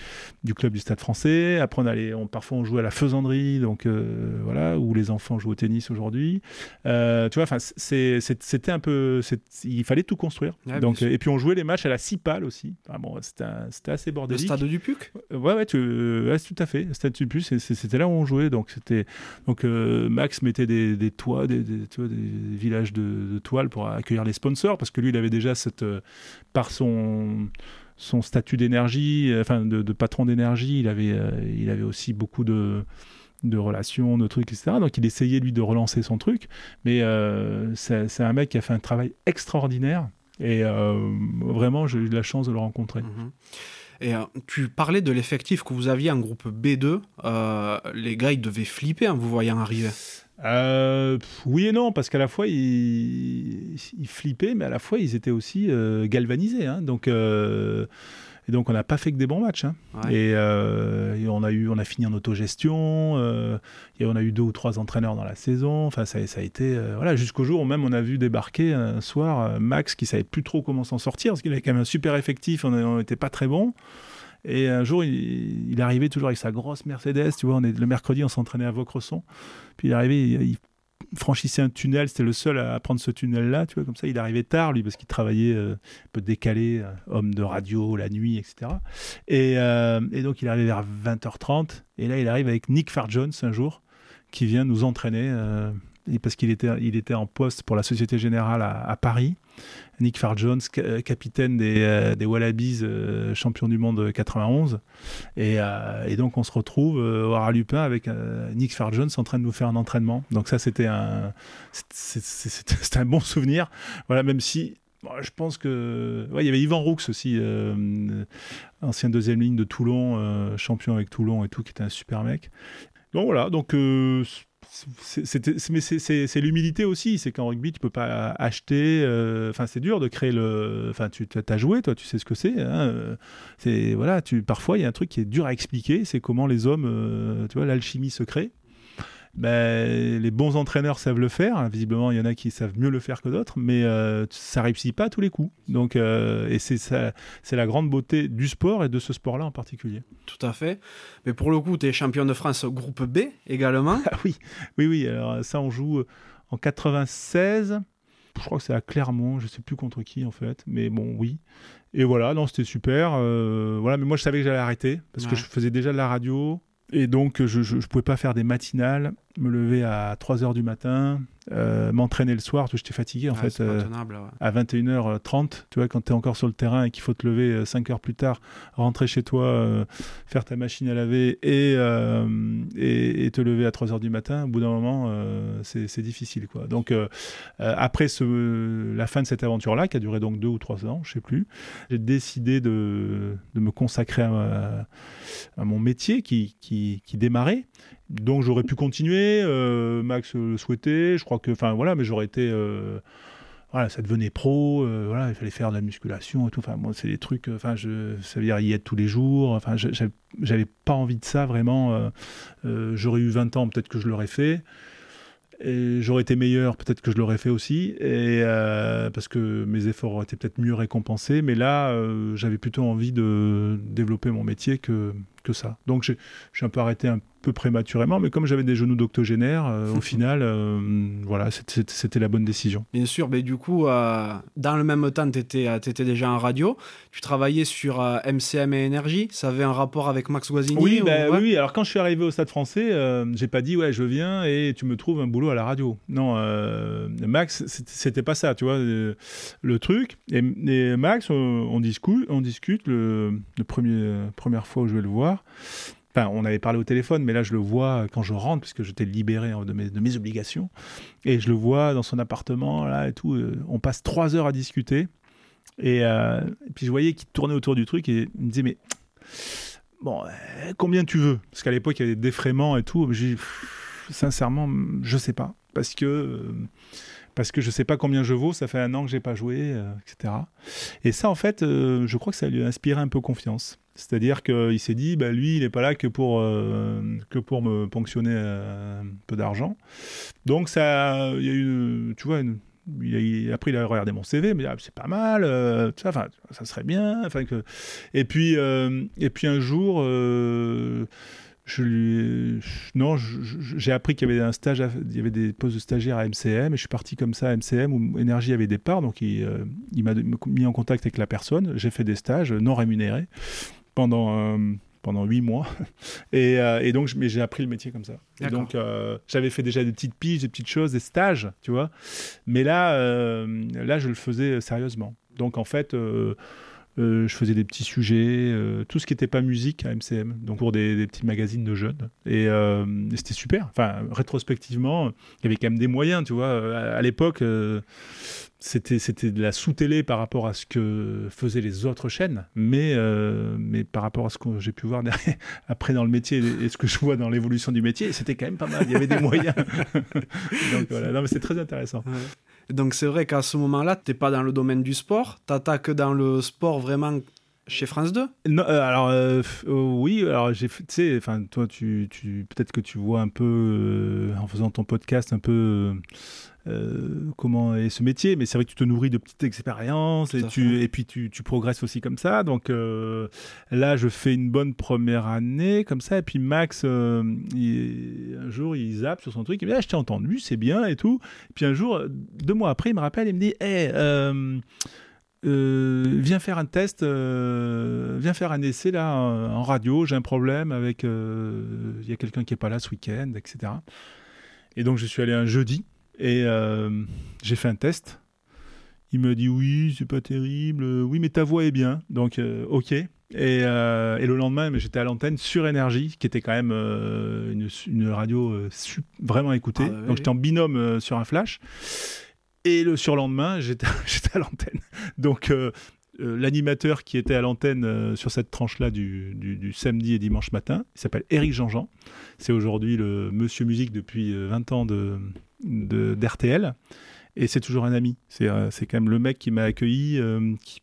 club du stade français. Après on allait. Parfois on jouait à la Faisanderie, donc voilà, où les enfants jouent au tennis aujourd'hui. Euh, tu vois, enfin, c'était un peu, il fallait tout construire. Donc, et puis on jouait les matchs à la Cipale aussi. Enfin, bon, c'était assez bordélique. Le stade du Puc? Ouais, ouais, tu, ouais, tout à fait. Stade du Puc, c'était là où on jouait. Donc c'était, donc euh, Max mettait des, des toits, des, des, tu vois, des villages de, de toiles pour accueillir les sponsors parce que lui, il avait déjà cette, euh, par son son statut d'énergie, enfin de, de patron d'énergie, il avait, euh, il avait aussi beaucoup de, de relations, de trucs, etc. Donc il essayait lui de relancer son truc, mais euh, c'est un mec qui a fait un travail extraordinaire et euh, vraiment j'ai eu de la chance de le rencontrer. Mmh. Et euh, tu parlais de l'effectif que vous aviez en groupe B2. Euh, les gars, ils devaient flipper en vous voyant arriver. Euh, oui et non, parce qu'à la fois ils, ils, flippaient, mais à la fois ils étaient aussi galvanisés. Hein. Donc, et donc on n'a pas fait que des bons matchs. Hein. Ouais. Et, euh, et, on a eu, on a fini en autogestion. Euh, et on a eu deux ou trois entraîneurs dans la saison. Enfin, ça, ça a été voilà jusqu'au jour où même on a vu débarquer un soir Max qui savait plus trop comment s'en sortir parce qu'il avait quand même un super effectif. On n'était pas très bon. Et un jour, il, il, arrivait toujours avec sa grosse Mercedes. Tu vois, on est, le mercredi, on s'entraînait à Vaucresson. Puis il arrivait, il, il franchissait un tunnel. C'était le seul à prendre ce tunnel-là. Tu vois, comme ça, il arrivait tard, lui, parce qu'il travaillait euh, un peu décalé, euh, homme de radio, la nuit, etc. Et, euh, et, donc, il arrivait vers 20h30. Et là, il arrive avec Nick Farjones un jour, qui vient nous entraîner. Euh, parce qu'il était, il était en poste pour la Société Générale à, Paris. Nick Farjones, capitaine des, euh, des Wallabies, euh, champion du monde 91. Et, euh, et, donc on se retrouve au Haralupin avec Nick Farjones en train de nous faire un entraînement. Donc ça c'était un, un bon souvenir. Voilà, même si je pense que. Il y avait Yvan Roux aussi, euh, ancien deuxième ligne de Toulon, euh, champion avec Toulon et tout, qui était un super mec. Donc voilà, donc. Euh, c'est l'humilité aussi, c'est qu'en rugby tu peux pas acheter. Enfin, euh, c'est dur de créer le. Enfin, tu as joué, toi, tu sais ce que c'est. Hein, c'est voilà, tu parfois il y a un truc qui est dur à expliquer, c'est comment les hommes, euh, tu vois, l'alchimie se crée ben, les bons entraîneurs savent le faire. Visiblement, il y en a qui savent mieux le faire que d'autres, mais euh, ça réussit pas à tous les coups. Donc, euh, et c'est ça, c'est la grande beauté du sport et de ce sport-là en particulier. Tout à fait. Mais pour le coup, tu es champion de France groupe B également. Ah oui, oui, oui. Alors ça, on joue en 96. Je crois que c'est à Clermont. Je sais plus contre qui en fait, mais bon, oui. Et voilà, non, c'était super. Euh, voilà, mais moi, je savais que j'allais arrêter parce ouais. que je faisais déjà de la radio. Et donc, je ne pouvais pas faire des matinales, me lever à 3 h du matin, euh, m'entraîner le soir, j'étais fatigué en ouais, fait. Euh, ouais. À 21h30, tu vois, quand tu es encore sur le terrain et qu'il faut te lever 5 heures plus tard, rentrer chez toi, euh, faire ta machine à laver et, euh, et, et, te lever à 3 h du matin, au bout d'un moment, euh, c'est difficile. Quoi. Donc, après ce, la fin de cette aventure-là, qui a duré donc 2 ou 3 ans, je sais plus, j'ai décidé de, de, me consacrer à, à mon métier qui, qui, qui démarrait. Donc j'aurais pu continuer, euh, Max le souhaitait, je crois que, enfin voilà, mais j'aurais été, euh, voilà, ça devenait pro, euh, voilà, il fallait faire de la musculation et tout, enfin moi c'est des trucs, enfin je, ça veut dire y être tous les jours, enfin j'avais pas envie de ça vraiment, j'aurais eu 20 ans, peut-être que je l'aurais fait, et j'aurais été meilleur, peut-être que je l'aurais fait aussi, et parce que mes efforts auraient été peut-être mieux récompensés. Mais là, j'avais plutôt envie de développer mon métier que, que ça. Donc, je suis un peu arrêté un peu prématurément, mais comme j'avais des genoux d'octogénaire, euh, au final, euh, voilà, c'était la bonne décision. Bien sûr, mais du coup, euh, dans le même temps, tu étais, étais, déjà en radio, tu travaillais sur MCM et Énergie, ça avait un rapport avec Max Guazzini oui, ou... bah, ouais? oui, alors quand je suis arrivé au Stade français, j'ai pas dit, ouais, je viens et tu me trouves un boulot à la radio. Non, Max, c'était pas ça, tu vois, le truc. Et, et Max, on, on, discute, on discute le, le premier, première fois où je vais le voir. Enfin, on avait parlé au téléphone, mais là, je le vois quand je rentre, puisque j'étais libéré de mes, de mes, obligations. Et je le vois dans son appartement, là, et tout. On passe trois heures à discuter. Et, euh, et puis, je voyais qu'il tournait autour du truc et il me disait, mais bon, euh, combien tu veux? Parce qu'à l'époque, il y avait des défraiements et tout. J'ai sincèrement, je sais pas. Parce que parce que je sais pas combien je vaux, ça fait un an que j'ai pas joué, euh, etc. Et ça, en fait, euh, je crois que ça lui a inspiré un peu confiance. C'est-à-dire qu'il s'est dit, bah, lui, il n'est pas là que pour, euh, que pour me ponctionner un peu d'argent. Donc, ça, il y a eu, tu vois, il après, il a regardé mon CV, mais ah, c'est pas mal, ça, ça serait bien. Que... et, puis, et puis un jour, je lui non j'ai appris qu'il y avait un stage il y avait des postes de stagiaire à MCM et je suis parti comme ça à MCM où Énergie avait des parts. Donc il, euh, il m'a mis en contact avec la personne. J'ai fait des stages non rémunérés pendant euh, pendant huit mois. Et, euh, et donc mais j'ai appris le métier comme ça. Et donc j'avais fait déjà des petites piges des petites choses des stages tu vois. Mais là là je le faisais sérieusement. Donc en fait euh, je faisais des petits sujets, euh, tout ce qui n'était pas musique à MCM, donc pour des, petits magazines de jeunes. Euh, et, c'était super. Enfin, rétrospectivement, il y avait quand même des moyens, tu vois. À, l'époque, c'était, c'était de la sous-télé par rapport à ce que faisaient les autres chaînes, mais, mais par rapport à ce que j'ai pu voir après dans le métier et ce que je vois dans l'évolution du métier, c'était quand même pas mal. Il y avait des moyens. donc voilà, non, mais c'est très intéressant. Donc c'est vrai qu'à ce moment-là, tu n'es pas dans le domaine du sport, tu attaques dans le sport vraiment chez France 2 non, euh, Alors euh, euh, oui, alors j'ai tu sais, enfin toi tu, tu peut-être que tu vois un peu en faisant ton podcast un peu comment est ce métier, mais c'est vrai que tu te nourris de petites expériences et, tu, et puis tu, tu, progresses aussi comme ça. Donc là, je fais une bonne première année comme ça, et puis Max, il, un jour, il zappe sur son truc, il me dit ah, je t'ai entendu, c'est bien et tout. Et puis un jour, deux mois après, il me rappelle, il me dit hé, hey, euh, viens faire un test, euh, viens faire un essai là en radio, j'ai un problème avec, euh, il y a quelqu'un qui est pas là ce week-end, etc. Et donc je suis allé un jeudi et j'ai fait un test. Il me dit oui, c'est pas terrible, oui mais ta voix est bien, donc ok. Et, le lendemain, j'étais à l'antenne sur Énergie, qui était quand même une, radio vraiment écoutée. Ah donc j'étais en binôme sur un flash. Et le surlendemain, j'étais à l'antenne. Donc, euh, euh, l'animateur qui était à l'antenne euh, sur cette tranche-là du, samedi et dimanche matin, il s'appelle Éric Jean-Jean. C'est aujourd'hui le monsieur musique depuis 20 ans de, d'RTL. Et c'est toujours un ami. C'est, c'est quand même le mec qui m'a accueilli,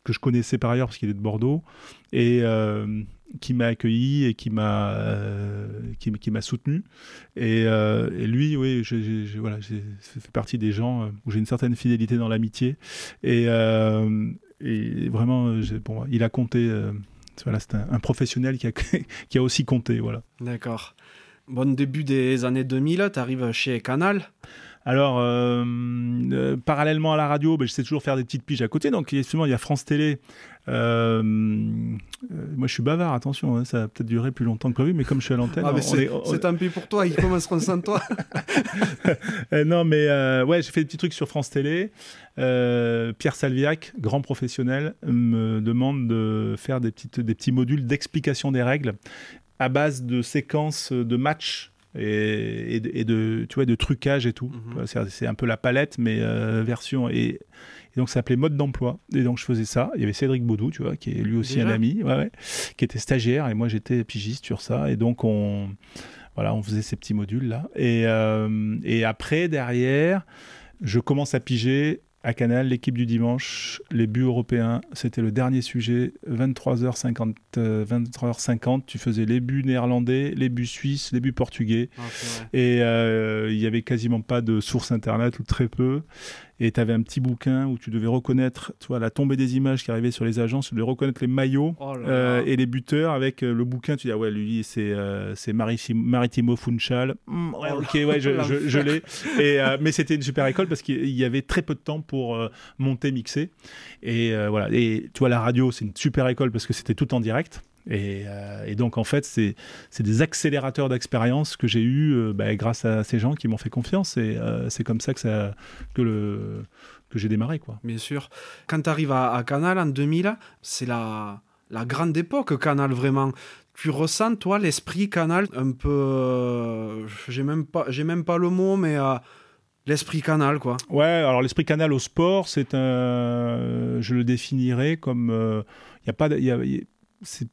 que je connaissais par ailleurs parce qu'il est de Bordeaux. Et qui m'a accueilli et qui m'a euh, qui, m'a soutenu. Et, euh, lui oui je, voilà j'ai fait des gens euh, où j'ai une certaine fidélité dans l'amitié. Et, et vraiment il a compté voilà c'est un, professionnel qui a qui a aussi compté voilà. D'accord. Bon début des années 2000 tu arrives chez Canal alors, parallèlement à la radio, ben, je sais toujours faire des petites piges à côté. Donc, effectivement, il y a France Télé euh, euh, moi, je suis bavard, attention, hein, ça a peut-être duré plus longtemps que prévu, mais comme je suis à l'antenne, ah, c'est tant pis pour toi, ils commenceront sans toi. Euh, non, mais ouais, j'ai fait des petits trucs sur France Télé. Pierre Salviac, grand professionnel, me demande de faire des, petites, des petits modules d'explication des règles à base de séquences de matchs et, et, de, tu vois, de trucage et tout. Mhm. C'est un peu la palette, mais version. Et et donc, ça s'appelait Mode d'emploi. Et donc, je faisais ça. Il y avait Cédric Baudou, tu vois, qui est lui aussi un ami, ouais, qui était stagiaire. Et moi, j'étais pigiste sur ça. Et donc, on, voilà, on faisait ces petits modules-là. Et, euh, et après, derrière, je commence à piger à Canal, l'équipe du dimanche, les buts européens, c'était le dernier sujet, 23h50, 23h50 tu faisais les buts néerlandais, les buts suisses, les buts portugais, et euh, il n'y avait quasiment pas de source internet ou très peu et tu avais un petit bouquin où tu devais reconnaître toi, la tombée des images qui arrivaient sur les agences, tu devais reconnaître les maillots oh euh, et les buteurs avec euh, le bouquin. Tu dis, ah ouais, lui, c'est euh, Maritimo Funchal. Mm, ouais, ok, ouais, je, je, l'ai. Mais c'était une super école parce qu'il y avait très peu de temps pour monter, mixer. Et voilà. Et tu vois, la radio, c'est une super école parce que c'était tout en direct. Euh, et, donc, en fait, c'est des accélérateurs d'expérience que j'ai eu euh, bah, grâce à ces gens qui m'ont fait confiance. Et euh, c'est comme ça que, ça, que, que j'ai démarré. Quoi. Bien sûr. Quand tu arrives à, Canal en 2000, c'est la, la grande époque, Canal, vraiment. Tu ressens, toi, l'esprit Canal un peu. j'ai même, pas, même pas le mot, mais. L'esprit canal, quoi. Ouais, alors l'esprit canal au sport, c'est un. Je le définirais comme. Il n'y a pas. c'est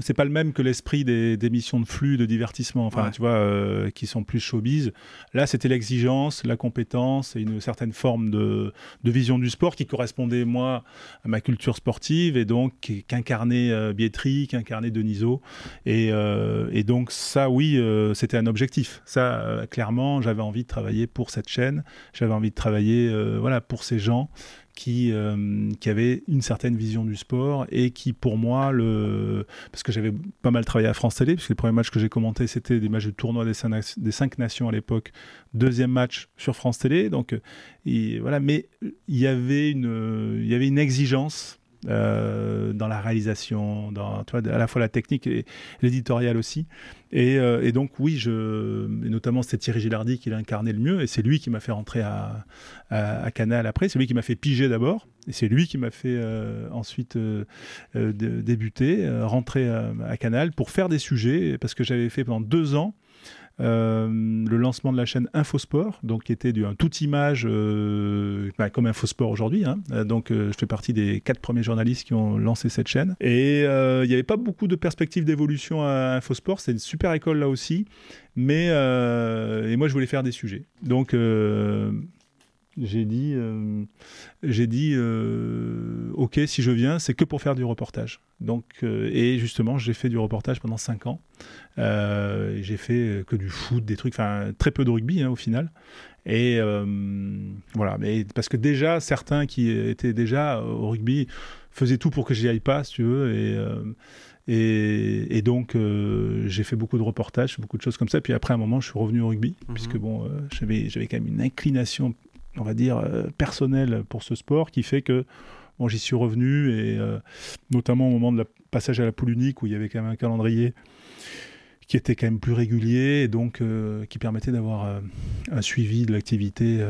c'est pas le même que l'esprit des, des missions de flux, de divertissement, enfin, Ouais. tu vois, euh, qui sont plus showbiz. Là, c'était l'exigence, la compétence et une certaine forme de, de vision du sport qui correspondait, moi, à ma culture sportive et donc qui- qu'incarnait euh, Bietri, qu'incarnait Deniso. Et, euh, et donc, ça, oui, euh, c'était un objectif. Ça, clairement, j'avais envie de travailler pour cette chaîne, j'avais envie de travailler voilà, pour ces gens qui, euh, qui avaient une certaine vision du sport et qui, pour moi, le... parce que j'avais pas mal travaillé à France Télé, puisque les premiers matchs que j'ai commentés, c'était des matchs de tournoi des cinq, des cinq nations à l'époque. Deuxième match sur France Télé. Donc, euh, et voilà. Mais il y avait une, euh, il y avait une exigence. Euh, dans la réalisation, à la fois la technique et l'éditorial aussi. Et, euh, donc, oui, je, notamment c'était Thierry Gilardi qui l'a incarné le mieux, et c'est lui qui m'a fait rentrer à, Canal après. C'est lui qui m'a fait piger d'abord, et c'est lui qui m'a fait euh, ensuite débuter, rentrer à, Canal pour faire des sujets, parce que j'avais fait pendant deux ans le lancement de la chaîne Infosport, donc qui était du, un tout image euh, bah, comme Infosport aujourd'hui. hein. Euh, donc euh, je fais partie des quatre premiers journalistes qui ont lancé cette chaîne. Et euh, il n'y avait pas beaucoup de perspectives d'évolution à Infosport. C'est une super école là aussi. Mais euh, et moi je voulais faire des sujets. Donc euh, j'ai dit, euh, j'ai dit, euh, ok, si je viens, c'est que pour faire du reportage. Donc, euh, et justement, j'ai fait du reportage pendant 5 ans. J'ai fait que du foot, des trucs, enfin très peu de rugby hein, au final. Et voilà, mais parce que déjà certains qui étaient déjà au rugby faisaient tout pour que j'y aille pas, si tu veux. Et et, et donc, euh, j'ai fait beaucoup de reportages, beaucoup de choses comme ça. Puis après, à un moment, je suis revenu au rugby, Mhm. puisque bon, euh, j'avais, j'avais quand même une inclination, on va dire, euh, personnelle pour ce sport qui fait que bon, j'y suis revenu, et euh, notamment au moment de la passage à la poule unique, où il y avait quand même un calendrier qui était quand même plus régulier, et donc euh, qui permettait d'avoir euh, un suivi de l'activité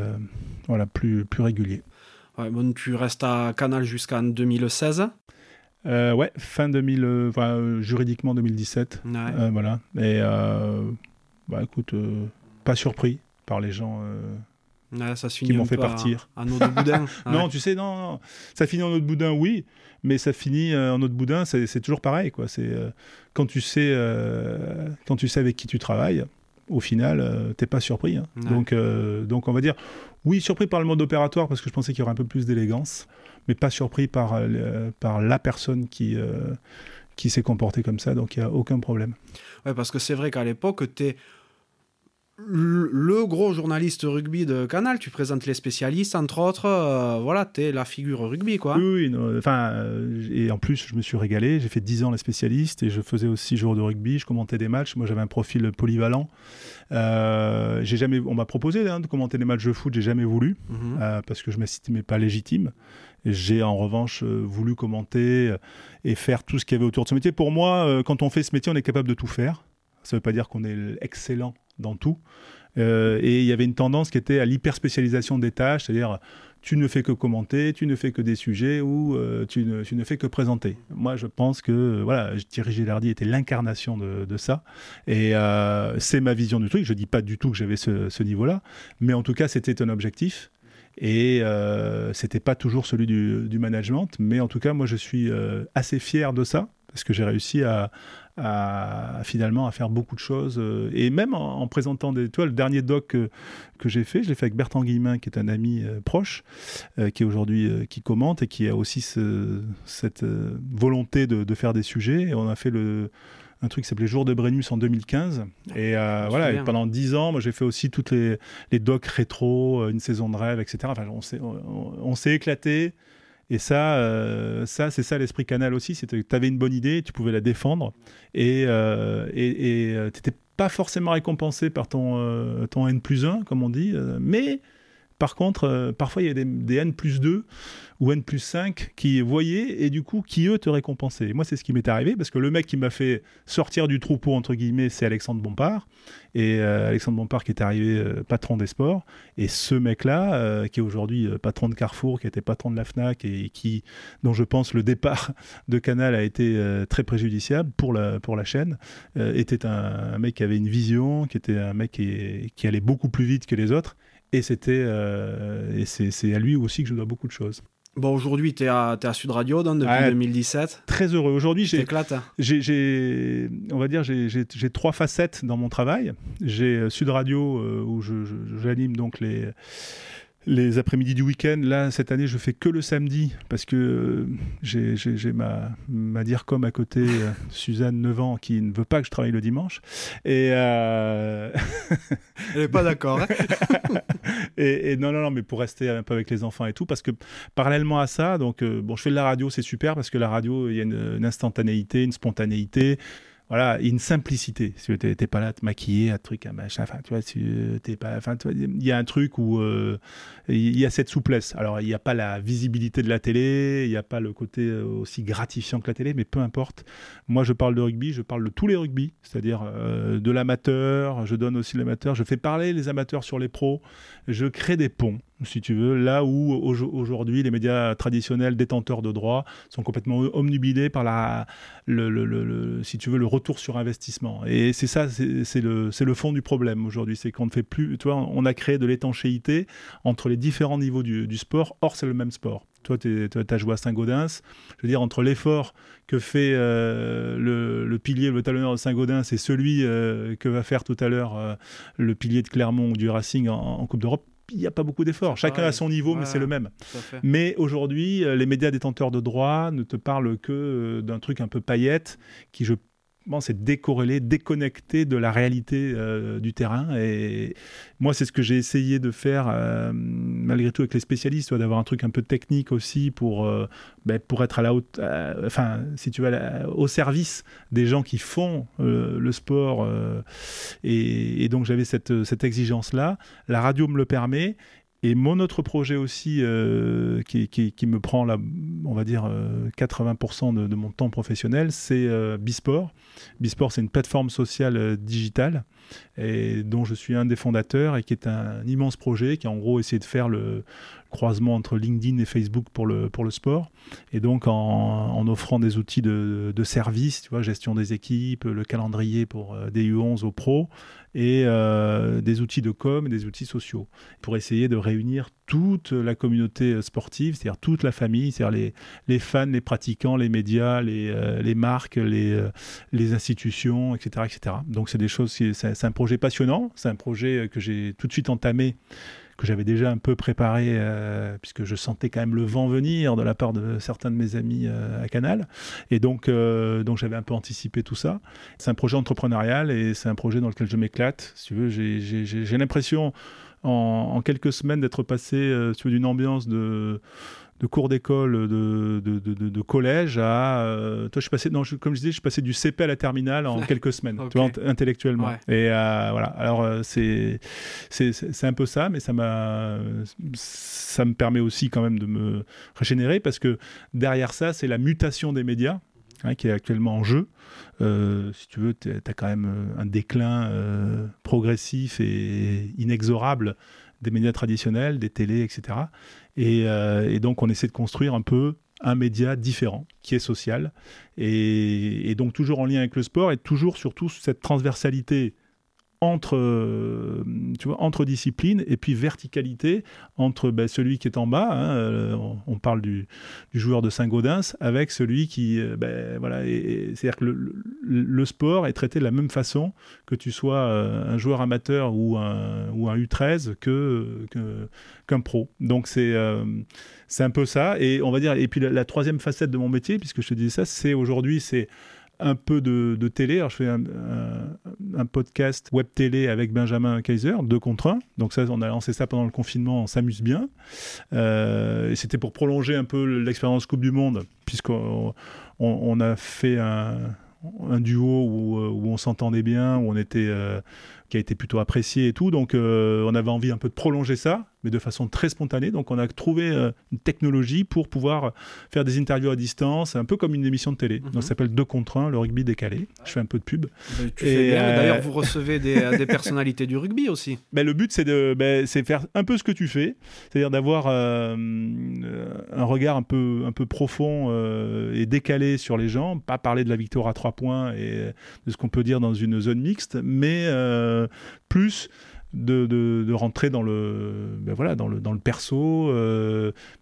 voilà, plus, plus régulier. Ouais, bon, tu restes à Canal jusqu'en 2016. Euh, ouais, fin 2000, euh, enfin, euh, juridiquement 2017. Ouais. Euh, voilà. Et bah écoute, pas surpris par les gens. Ça se finit qui m'ont un fait partir. Deux boudins. Non, Ouais. tu sais, non, non, ça finit en autre boudin, oui, mais ça finit euh, en autre boudin, c'est toujours pareil, quoi. C'est euh, quand tu sais, euh, quand tu sais avec qui tu travailles, au final, euh, t'es pas surpris. hein. Ouais. Donc, donc on va dire, oui, surpris par le mode opératoire parce que je pensais qu'il y aurait un peu plus d'élégance, mais pas surpris par par la personne qui qui s'est comportée comme ça, donc il y a aucun problème. Ouais, parce que c'est vrai qu'à l'époque, tu es le gros journaliste rugby de Canal. Tu présentes les spécialistes, entre autres. euh, voilà, tu es la figure rugby, quoi. Oui, oui, enfin, euh, et en plus, je me suis régalé. J'ai fait 10 ans les spécialistes et je faisais aussi joueur de rugby. Je commentais des matchs. Moi, j'avais un profil polyvalent. Euh, j'ai jamais, on m'a proposé hein, de commenter des matchs de foot. J'ai jamais voulu Mhm. parce que je m'estimais pas légitime. J'ai en revanche voulu commenter et faire tout ce qu'il y avait autour de ce métier. Pour moi, quand on fait ce métier, on est capable de tout faire. Ça veut pas dire qu'on est excellent dans tout. Euh, et il y avait une tendance qui était à l'hyperspécialisation des tâches, c'est-à-dire tu ne fais que commenter, tu ne fais que des sujets ou euh, tu, ne, tu ne fais que présenter. Moi, je pense que voilà, Thierry Gilardi était l'incarnation de, de ça. Et euh, c'est ma vision du truc. Je dis pas du tout que j'avais ce, niveau-là, mais en tout cas, c'était un objectif. Et euh, c'était pas toujours celui du, du management, mais en tout cas, moi, je suis assez fier de ça parce que j'ai réussi à, à- finalement à faire beaucoup de choses euh, et même en, en présentant des, tu vois, le dernier doc que, que j'ai fait, je l'ai fait avec Bertrand Guillemin, qui est un ami euh, proche, euh, qui aujourd'hui euh, qui commente et qui a aussi ce- cette volonté de, de faire des sujets. Et on a fait le un truc qui s'appelait Jour de Brennus en 2015. Et euh, voilà, et pendant 10 ans, moi j'ai fait aussi toutes les, les docs rétro, une saison de rêve, etc. Enfin, on s'est on, on s'est éclaté. Et ça, euh, ça c'est ça l'esprit canal aussi. C'était que tu avais une bonne idée, tu pouvais la défendre. Et euh, tu n'étais pas forcément récompensé par ton, euh, ton N plus 1, comme on dit. euh, mais par contre, euh, parfois il y a des, N plus 2 ou N plus 5 qui voyaient et du coup qui eux te récompensaient. Moi, c'est ce qui m'est arrivé parce que le mec qui m'a fait sortir du troupeau, entre guillemets, c'est Alexandre Bompard. Et euh, Alexandre Bompard qui est arrivé euh, patron des sports. Et ce mec-là, qui est aujourd'hui patron de Carrefour, qui était patron de la Fnac et qui, dont je pense le départ de Canal a été très préjudiciable pour la, pour la chaîne, était un, mec qui avait une vision, qui était un mec qui allait beaucoup plus vite que les autres. Et c'était, euh, et c'est à lui aussi que je dois beaucoup de choses. Bon, aujourd'hui, tu es, à Sud Radio donc, depuis 2017. Très heureux. Aujourd'hui, j'ai, hein. j'ai, on va dire, j'ai, trois facettes dans mon travail. J'ai euh, Sud Radio, euh, où j'anime donc les les après-midi du week-end. Là, cette année, je fais que le samedi parce que euh, j'ai ma, ma comme à côté, euh, Suzanne, 9 ans, qui ne veut pas que je travaille le dimanche. Et euh, Elle n'est pas d'accord. Hein. et, non, non, non, mais pour rester un peu avec les enfants et tout, parce que parallèlement à ça, donc, bon, je fais de la radio, c'est super parce que la radio, il y a une instantanéité, une spontanéité voilà, une simplicité. Si tu n'es pas là à te maquiller, un truc, un machin, enfin, tu vois, tu t'es pas, enfin, il y a un truc où euh, il y a cette souplesse. Alors, il n'y a pas la visibilité de la télé, il n'y a pas le côté euh, aussi gratifiant que la télé, mais peu importe. Moi, je parle de rugby, je parle de tous les rugby, c'est-à-dire euh, de l'amateur, je donne aussi l'amateur, je fais parler les amateurs sur les pros, je crée des ponts si tu veux, là où aujourd'hui les médias traditionnels détenteurs de droits sont complètement omnubilés par la, le, si tu veux, le retour sur investissement. Et c'est ça, c'est le, fond du problème aujourd'hui, c'est qu'on ne fait plus, on a créé de l'étanchéité entre les différents niveaux du, sport, or c'est le même sport. Toi, tu as joué à Saint-Gaudens. Je veux dire, entre l'effort que fait euh, le, pilier, le talonneur de Saint-Gaudens et celui euh, que va faire tout à l'heure euh, le pilier de Clermont ou du Racing en Coupe d'Europe, il n'y a pas beaucoup d'efforts. Chacun a son niveau, mais c'est le même. Mais aujourd'hui, euh, les médias détenteurs de droits ne te parlent que euh, d'un truc un peu paillette qui, je c'est décorrélé, déconnecté de la réalité euh, du terrain. Et moi, c'est ce que j'ai essayé de faire, euh, malgré tout, avec les spécialistes, d'avoir un truc un peu technique aussi pour, euh, ben, pour être à la haute, enfin, si tu veux, au service des gens qui font le sport. Et, et, donc, j'avais cette, cette exigence-là. La radio me le permet. Et mon autre projet aussi, euh, qui, me prend, on va dire, 80% euh, de, mon temps professionnel, c'est euh, Bisport. Bisport, c'est une plateforme sociale digitale et dont je suis un des fondateurs et qui est un immense projet qui a en gros essayé de faire le croisement entre LinkedIn et Facebook pour le, sport. Et donc en, en offrant des outils de, de, service, tu vois, gestion des équipes, le calendrier pour des U11 aux pros, et euh, des outils de com et des outils sociaux pour essayer de réunir toute la communauté sportive, c'est-à-dire toute la famille, c'est-à-dire les, les, fans, les pratiquants, les médias, les, euh, les marques, les, euh, les institutions, etc., etc. Donc c'est des choses, c'est un projet passionnant, c'est un projet que j'ai tout de suite entamé que j'avais déjà un peu préparé, euh, puisque je sentais quand même le vent venir de la part de certains de mes amis euh, à Canal. Et donc, euh, donc j'avais un peu anticipé tout ça. C'est un projet entrepreneurial et c'est un projet dans lequel je m'éclate. Si tu veux, j'ai l'impression en, en, quelques semaines d'être passé d'une ambiance de de cours d'école, de, de, de, collège à. Euh, toi, je suis passé, non, comme je disais, je suis passé du CP à la terminale en quelques semaines, tu vois, intellectuellement. Et euh, voilà. Alors, euh, c'est, c'est, un peu ça, mais ça m'a, ça me permet aussi quand même de me régénérer parce que derrière ça, c'est la mutation des médias. Hein, qui est actuellement en jeu. si tu veux, tu as quand même un déclin progressif et inexorable des médias traditionnels, des télés, etc. Euh, et, donc on essaie de construire un peu un média différent, qui est social, et, et, donc toujours en lien avec le sport, et toujours surtout cette transversalité entre, euh, tu vois, entre disciplines et puis verticalité entre ben, celui qui est en bas, hein, euh, on, parle du, du, joueur de Saint-Gaudens, avec celui qui, euh, ben, voilà, c'est-à-dire que le, sport est traité de la même façon que tu sois un joueur amateur ou un, ou un U13 que, qu'un pro. Donc c'est un peu ça, et on va dire, et puis la, la, troisième facette de mon métier, puisque je te disais ça, c'est aujourd'hui, c'est un peu de, télé. Alors, je fais un, podcast web télé avec Benjamin Kaiser, deux contre un. Donc, ça, on a lancé ça pendant le confinement, on s'amuse bien. Euh, et c'était pour prolonger un peu l'expérience Coupe du Monde, puisqu'on on, a fait un, duo où, où on s'entendait bien, où on était. Euh, qui a été plutôt apprécié et tout. Donc, euh, on avait envie un peu de prolonger ça mais de façon très spontanée. Donc on a trouvé euh, une technologie pour pouvoir faire des interviews à distance, un peu comme une émission de télé. Donc ça mhm. s'appelle Deux contre 1, le rugby décalé. Je fais un peu de pub. Bah, et euh, D'ailleurs, vous recevez des, euh, des, personnalités du rugby aussi. Ben, le but, c'est de ben, faire un peu ce que tu fais, c'est-à-dire d'avoir un regard un peu, un peu profond et décalé sur les gens, pas parler de la victoire à trois points et de ce qu'on peut dire dans une zone mixte, mais plus de, de, rentrer dans le, ben voilà, dans le, dans le perso,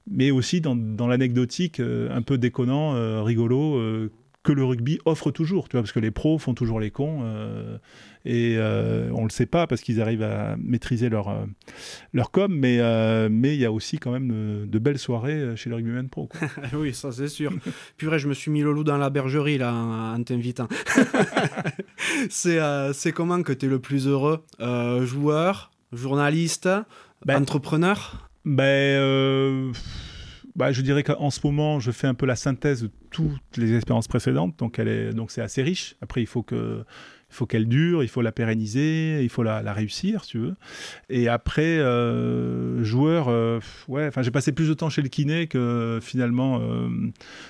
mais aussi dans, dans l'anecdotique un peu déconnant, rigolo que le rugby offre toujours, tu vois, parce que les pros font toujours les cons euh, et euh, on le sait pas parce qu'ils arrivent à maîtriser leur euh, leur com, mais mais il y a aussi quand même de, belles soirées chez le rugbyman pro. oui, ça c'est sûr. Purée, je me suis mis le loup dans la bergerie là en t'invitant. c'est c'est comment que tu es le plus heureux, joueur, journaliste, ben, entrepreneur? Ben bah, je dirais qu'en ce moment, je fais un peu la synthèse de toutes les expériences précédentes, donc elle est, donc c'est assez riche. Après, il faut que il faut qu'elle dure, il faut la pérenniser, il faut la, réussir, si tu veux. Et après, euh, joueur, euh, ouais, enfin, j'ai passé plus de temps chez le kiné que finalement euh,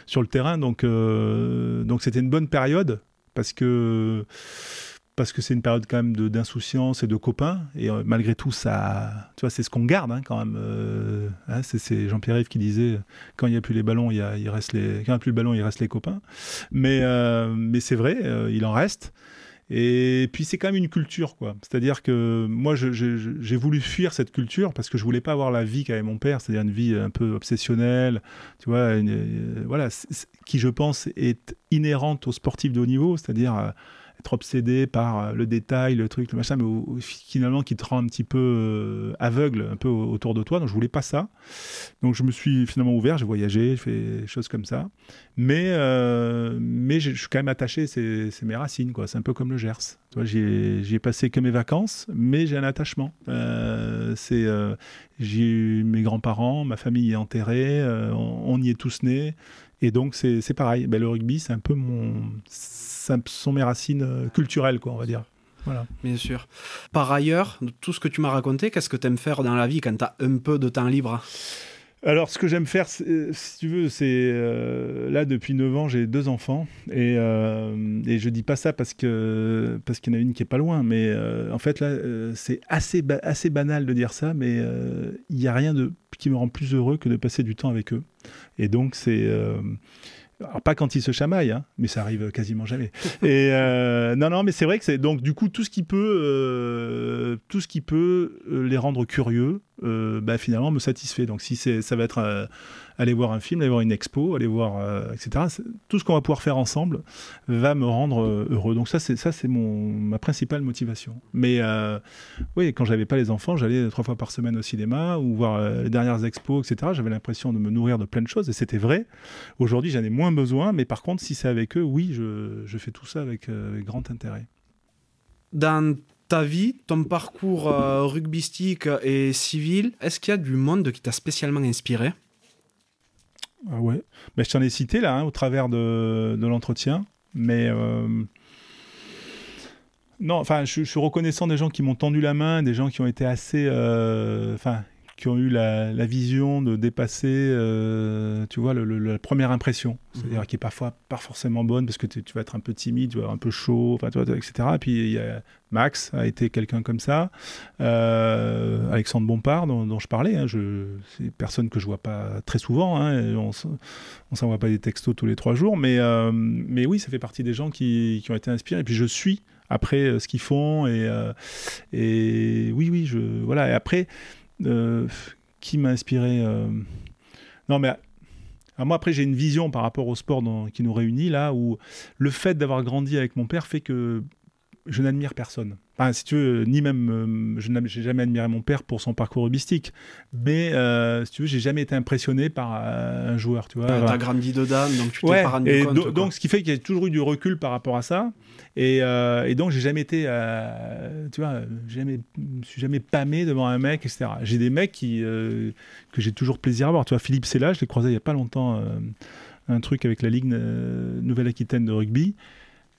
sur le terrain, donc donc c'était une bonne période parce que parce que c'est une période quand même d'insouciance et de copains. Et euh, malgré tout, ça, tu vois, c'est ce qu'on garde hein, quand même. Euh, hein, c'est Jean-Pierre Yves qui disait quand il n'y a plus les ballons, il, y reste les, quand plus le ballon, il reste les copains. Mais, euh, mais c'est vrai, il en reste. Et puis c'est quand même une culture, quoi. C'est-à-dire que moi, j'ai voulu fuir cette culture parce que je voulais pas avoir la vie qu'avait mon père, c'est-à-dire une vie un peu obsessionnelle, tu vois, voilà, qui je pense est inhérente aux sportifs de haut niveau, c'est-à-dire être obsédé par euh, le détail, le truc, le machin, mais finalement qui te rend un petit peu euh, aveugle un peu autour de toi. Donc je voulais pas ça. Donc je me suis finalement ouvert, j'ai voyagé, j'ai fait des choses comme ça. Mais, euh, mais je suis quand même attaché, c'est mes racines. C'est un peu comme le Gers. J'y ai passé que mes vacances, mais j'ai un attachement. c'est j'ai eu mes grands-parents, ma famille est enterrée, on, y est tous nés. Et donc c'est pareil. Ben, le rugby, c'est un peu mon sont mes racines euh, culturelles, quoi, on va dire. Voilà. Bien sûr. Par ailleurs, de tout ce que tu m'as raconté, qu'est-ce que tu aimes faire dans la vie quand tu as un peu de temps libre? Alors, ce que j'aime faire, euh, si tu veux, c'est euh, là depuis 9 ans, j'ai deux enfants et, euh, et je dis pas ça parce que parce qu'il y en a une qui est pas loin, mais en fait là, c'est assez assez banal de dire ça, mais il n'y a rien de qui me rend plus heureux que de passer du temps avec eux. Et donc c'est alors pas quand ils se chamaillent, hein, mais ça arrive quasiment jamais. Et euh, non, non, mais c'est vrai que c'est donc du coup tout ce qui peut, euh, tout ce qui peut euh, les rendre curieux, bah, finalement me satisfait. Donc si ça va être aller voir un film, aller voir une expo, aller voir, euh, etc. Tout ce qu'on va pouvoir faire ensemble va me rendre euh, heureux. Donc ça, c'est ça, c'est mon ma principale motivation. Mais euh, oui, quand j'avais pas les enfants, j'allais trois fois par semaine au cinéma ou voir les dernières expos, etc. J'avais l'impression de me nourrir de plein de choses et c'était vrai. Aujourd'hui, j'en ai moins besoin, mais par contre, si c'est avec eux, oui, je, je fais tout ça avec, grand intérêt. Dans ta vie, ton parcours rugbystique et civil, est-ce qu'il y a du monde qui t'a spécialement inspiré? Ah ouais. Mais je t'en ai cité là, hein, au travers de, de l'entretien. Mais. Euh, non, enfin, je, suis reconnaissant des gens qui m'ont tendu la main, des gens qui ont été assez. Euh, enfin, qui ont eu la, vision de dépasser, euh, tu vois, la première impression. C'est-à-dire mhm. qui est parfois pas forcément bonne parce que tu vas être un peu timide, tu vas un peu chaud, enfin, etc. Et puis y a Max a été quelqu'un comme ça. Euh, Alexandre Bompard, dont, je parlais, hein, c'est personne que je vois pas très souvent. Hein, on, on s'envoie pas des textos tous les trois jours, mais, euh, mais oui, ça fait partie des gens qui, qui ont été inspirés. Et puis je suis après ce qu'ils font et, et oui, oui, je voilà. Et après qui m'a inspiré euh, Non, mais moi, après, j'ai une vision par rapport au sport qui nous réunit, là, où le fait d'avoir grandi avec mon père fait que je n'admire personne. Enfin, si tu veux, ni même, euh, je n'ai jamais admiré mon père pour son parcours rubistique, mais euh, si tu veux, j'ai jamais été impressionné par euh, un joueur, tu vois. Ouais, T'as grandi de dame, donc tu t'es pas rendu et compte. donc, ce qui fait qu'il y a toujours eu du recul par rapport à ça, et, et donc j'ai jamais été, tu vois, jamais, me suis jamais pâmé devant un mec, etc. J'ai des mecs qui que j'ai toujours plaisir à voir. Tu vois, Philippe Sella, je l'ai croisé il y a pas longtemps, un truc avec la Ligue Nouvelle-Aquitaine de rugby.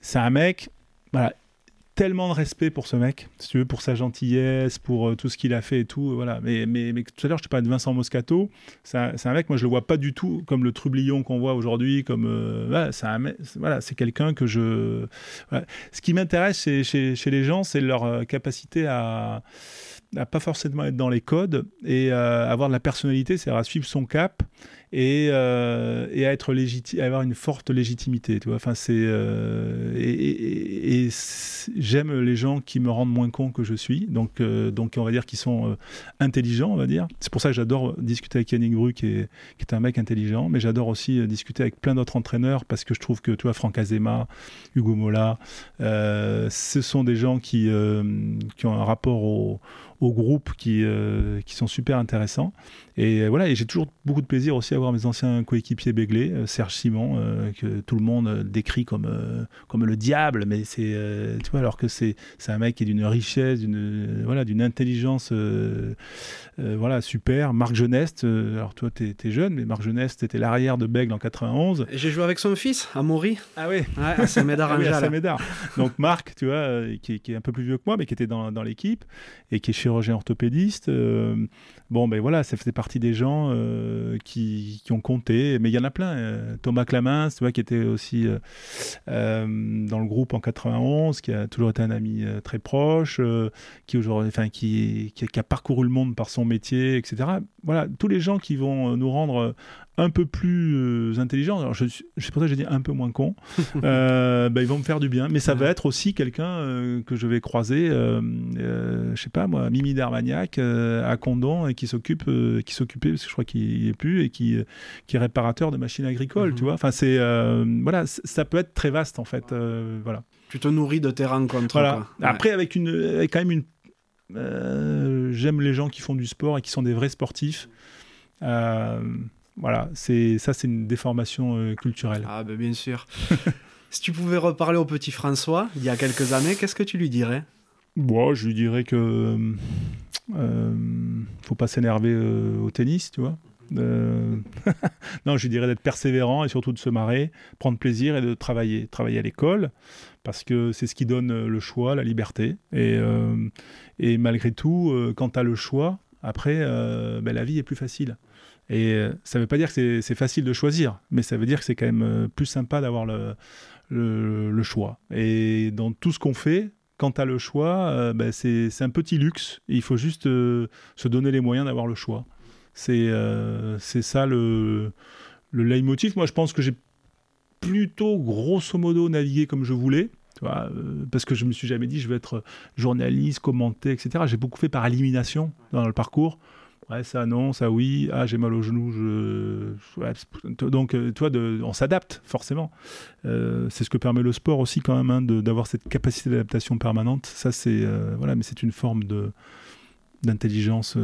C'est un mec, voilà, tellement de respect pour ce mec, si tu veux, pour sa gentillesse, pour euh, tout ce qu'il a fait et tout. Voilà. Mais, mais, mais tout à l'heure, je te parlais de Vincent Moscato. C'est un, mec, moi, je le vois pas du tout comme le trublion qu'on voit aujourd'hui. Comme euh, voilà, c'est quelqu'un que je. Ce qui m'intéresse chez, chez, les gens, c'est leur euh, capacité à à pas forcément être dans les codes et avoir de la personnalité, c'est-à-dire à suivre son cap et, euh, et à être légitime, avoir une forte légitimité. Tu vois, enfin c'est euh, et, et, j'aime les gens qui me rendent moins con que je suis. Donc euh, donc on va dire qu'ils sont intelligents, on va dire. C'est pour ça que j'adore discuter avec Yannick Bru qui est, qui est un mec intelligent, mais j'adore aussi discuter avec plein d'autres entraîneurs parce que je trouve que tu vois Franck Azema, Hugo Mola, ce sont des gens qui qui ont un rapport au au groupe qui, qui sont super intéressants. Et voilà, et j'ai toujours beaucoup de plaisir aussi à voir mes anciens coéquipiers béglés, euh, Serge Simon, euh, que tout le monde euh, décrit comme, comme le diable, mais c'est, tu vois, alors que c'est, c'est un mec qui est d'une richesse, d'une, voilà, d'une intelligence, voilà, super. Marc Geneste, alors toi, tu es, jeune, mais Marc Geneste était l'arrière de Bègle en 91. J'ai joué avec son fils, Amaury. Ah oui à Saint-Médard, ah Donc Marc, tu vois, qui, qui, est un peu plus vieux que moi, mais qui était dans, dans l'équipe, et qui est chirurgien orthopédiste. Bon, ben voilà, ça faisait partie des gens qui qui, ont compté, mais il y en a plein. Euh, Thomas Clamins, tu vois, qui était aussi euh, euh, dans le groupe en 91, qui a toujours été un ami très proche, qui aujourd'hui, enfin, qui, qui, a parcouru le monde par son métier, etc. Voilà, tous les gens qui vont nous rendre un peu plus euh, intelligent, alors je, c'est pour ça que j'ai dit un peu moins con, euh, bah, ils vont me faire du bien. Mais ça va être aussi quelqu'un euh, que je vais croiser, je sais pas moi, Mimi d'Armagnac à Condon et qui s'occupe, qui s'occupait, parce que je crois qu'il n'y est plus, et qui, qui est réparateur de machines agricoles, tu mhm. vois. Enfin, c'est, voilà, ça peut être très vaste en fait, voilà. Tu te nourris de tes rencontres. Voilà. Après, avec, une, avec quand même une j'aime les gens qui font du sport et qui sont des vrais sportifs. Euh, voilà, c'est ça, c'est une déformation euh, culturelle. Ah ben bien sûr. si tu pouvais reparler au petit François il y a quelques années, qu'est-ce que tu lui dirais? Bon, je lui dirais que euh, euh faut pas s'énerver euh, au tennis, tu vois. non, je dirais d'être persévérant et surtout de se marrer, prendre plaisir et de travailler, travailler à l'école, parce que c'est ce qui donne le choix, la liberté. Et, malgré tout, quand tu as le choix, après, ben, la vie est plus facile. Et euh, ça ne veut pas dire que c'est facile de choisir, mais ça veut dire que c'est quand même euh, plus sympa d'avoir le, choix. Et dans tout ce qu'on fait, quand tu as le choix, euh, ben, c'est un petit luxe. il faut juste se donner les moyens d'avoir le choix. C'est c'est ça le, le leitmotiv. Moi, je pense que j'ai plutôt grosso modo navigué comme je voulais. Parce que je me suis jamais dit je vais être journaliste, commenter, etc. J'ai beaucoup fait par élimination dans le parcours ouais, ça non, ça oui, ah j'ai mal au genou, je... donc euh, toi, de... on s'adapte forcément. Euh, c'est ce que permet le sport aussi quand même, hein, d'avoir cette capacité d'adaptation permanente. Ça c'est euh, voilà, mais c'est une forme de d'intelligence,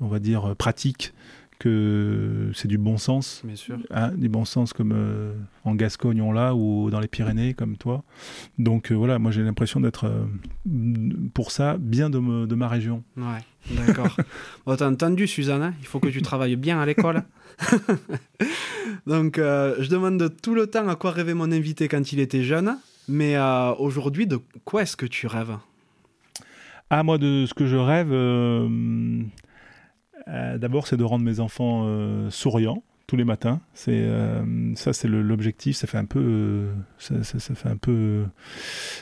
on va dire pratique que c'est du bon sens. Bien sûr. Hein, du bon sens comme euh, en Gascogne on l'a ou dans les Pyrénées comme toi. Donc euh, voilà, moi j'ai l'impression d'être euh, pour ça bien de, de, ma région. Ouais, d'accord. bon, t'as entendu Suzanne, hein, il faut que tu travailles bien à l'école. Donc je demande tout le temps à quoi rêvait mon invité quand il était jeune, mais aujourd'hui de quoi est-ce que tu rêves? Ah, moi, de ce que je rêve, euh, d'abord, c'est de rendre mes enfants euh, souriants tous les matins. C'est euh, ça, c'est l'objectif. Ça fait un peu, ça, fait un peu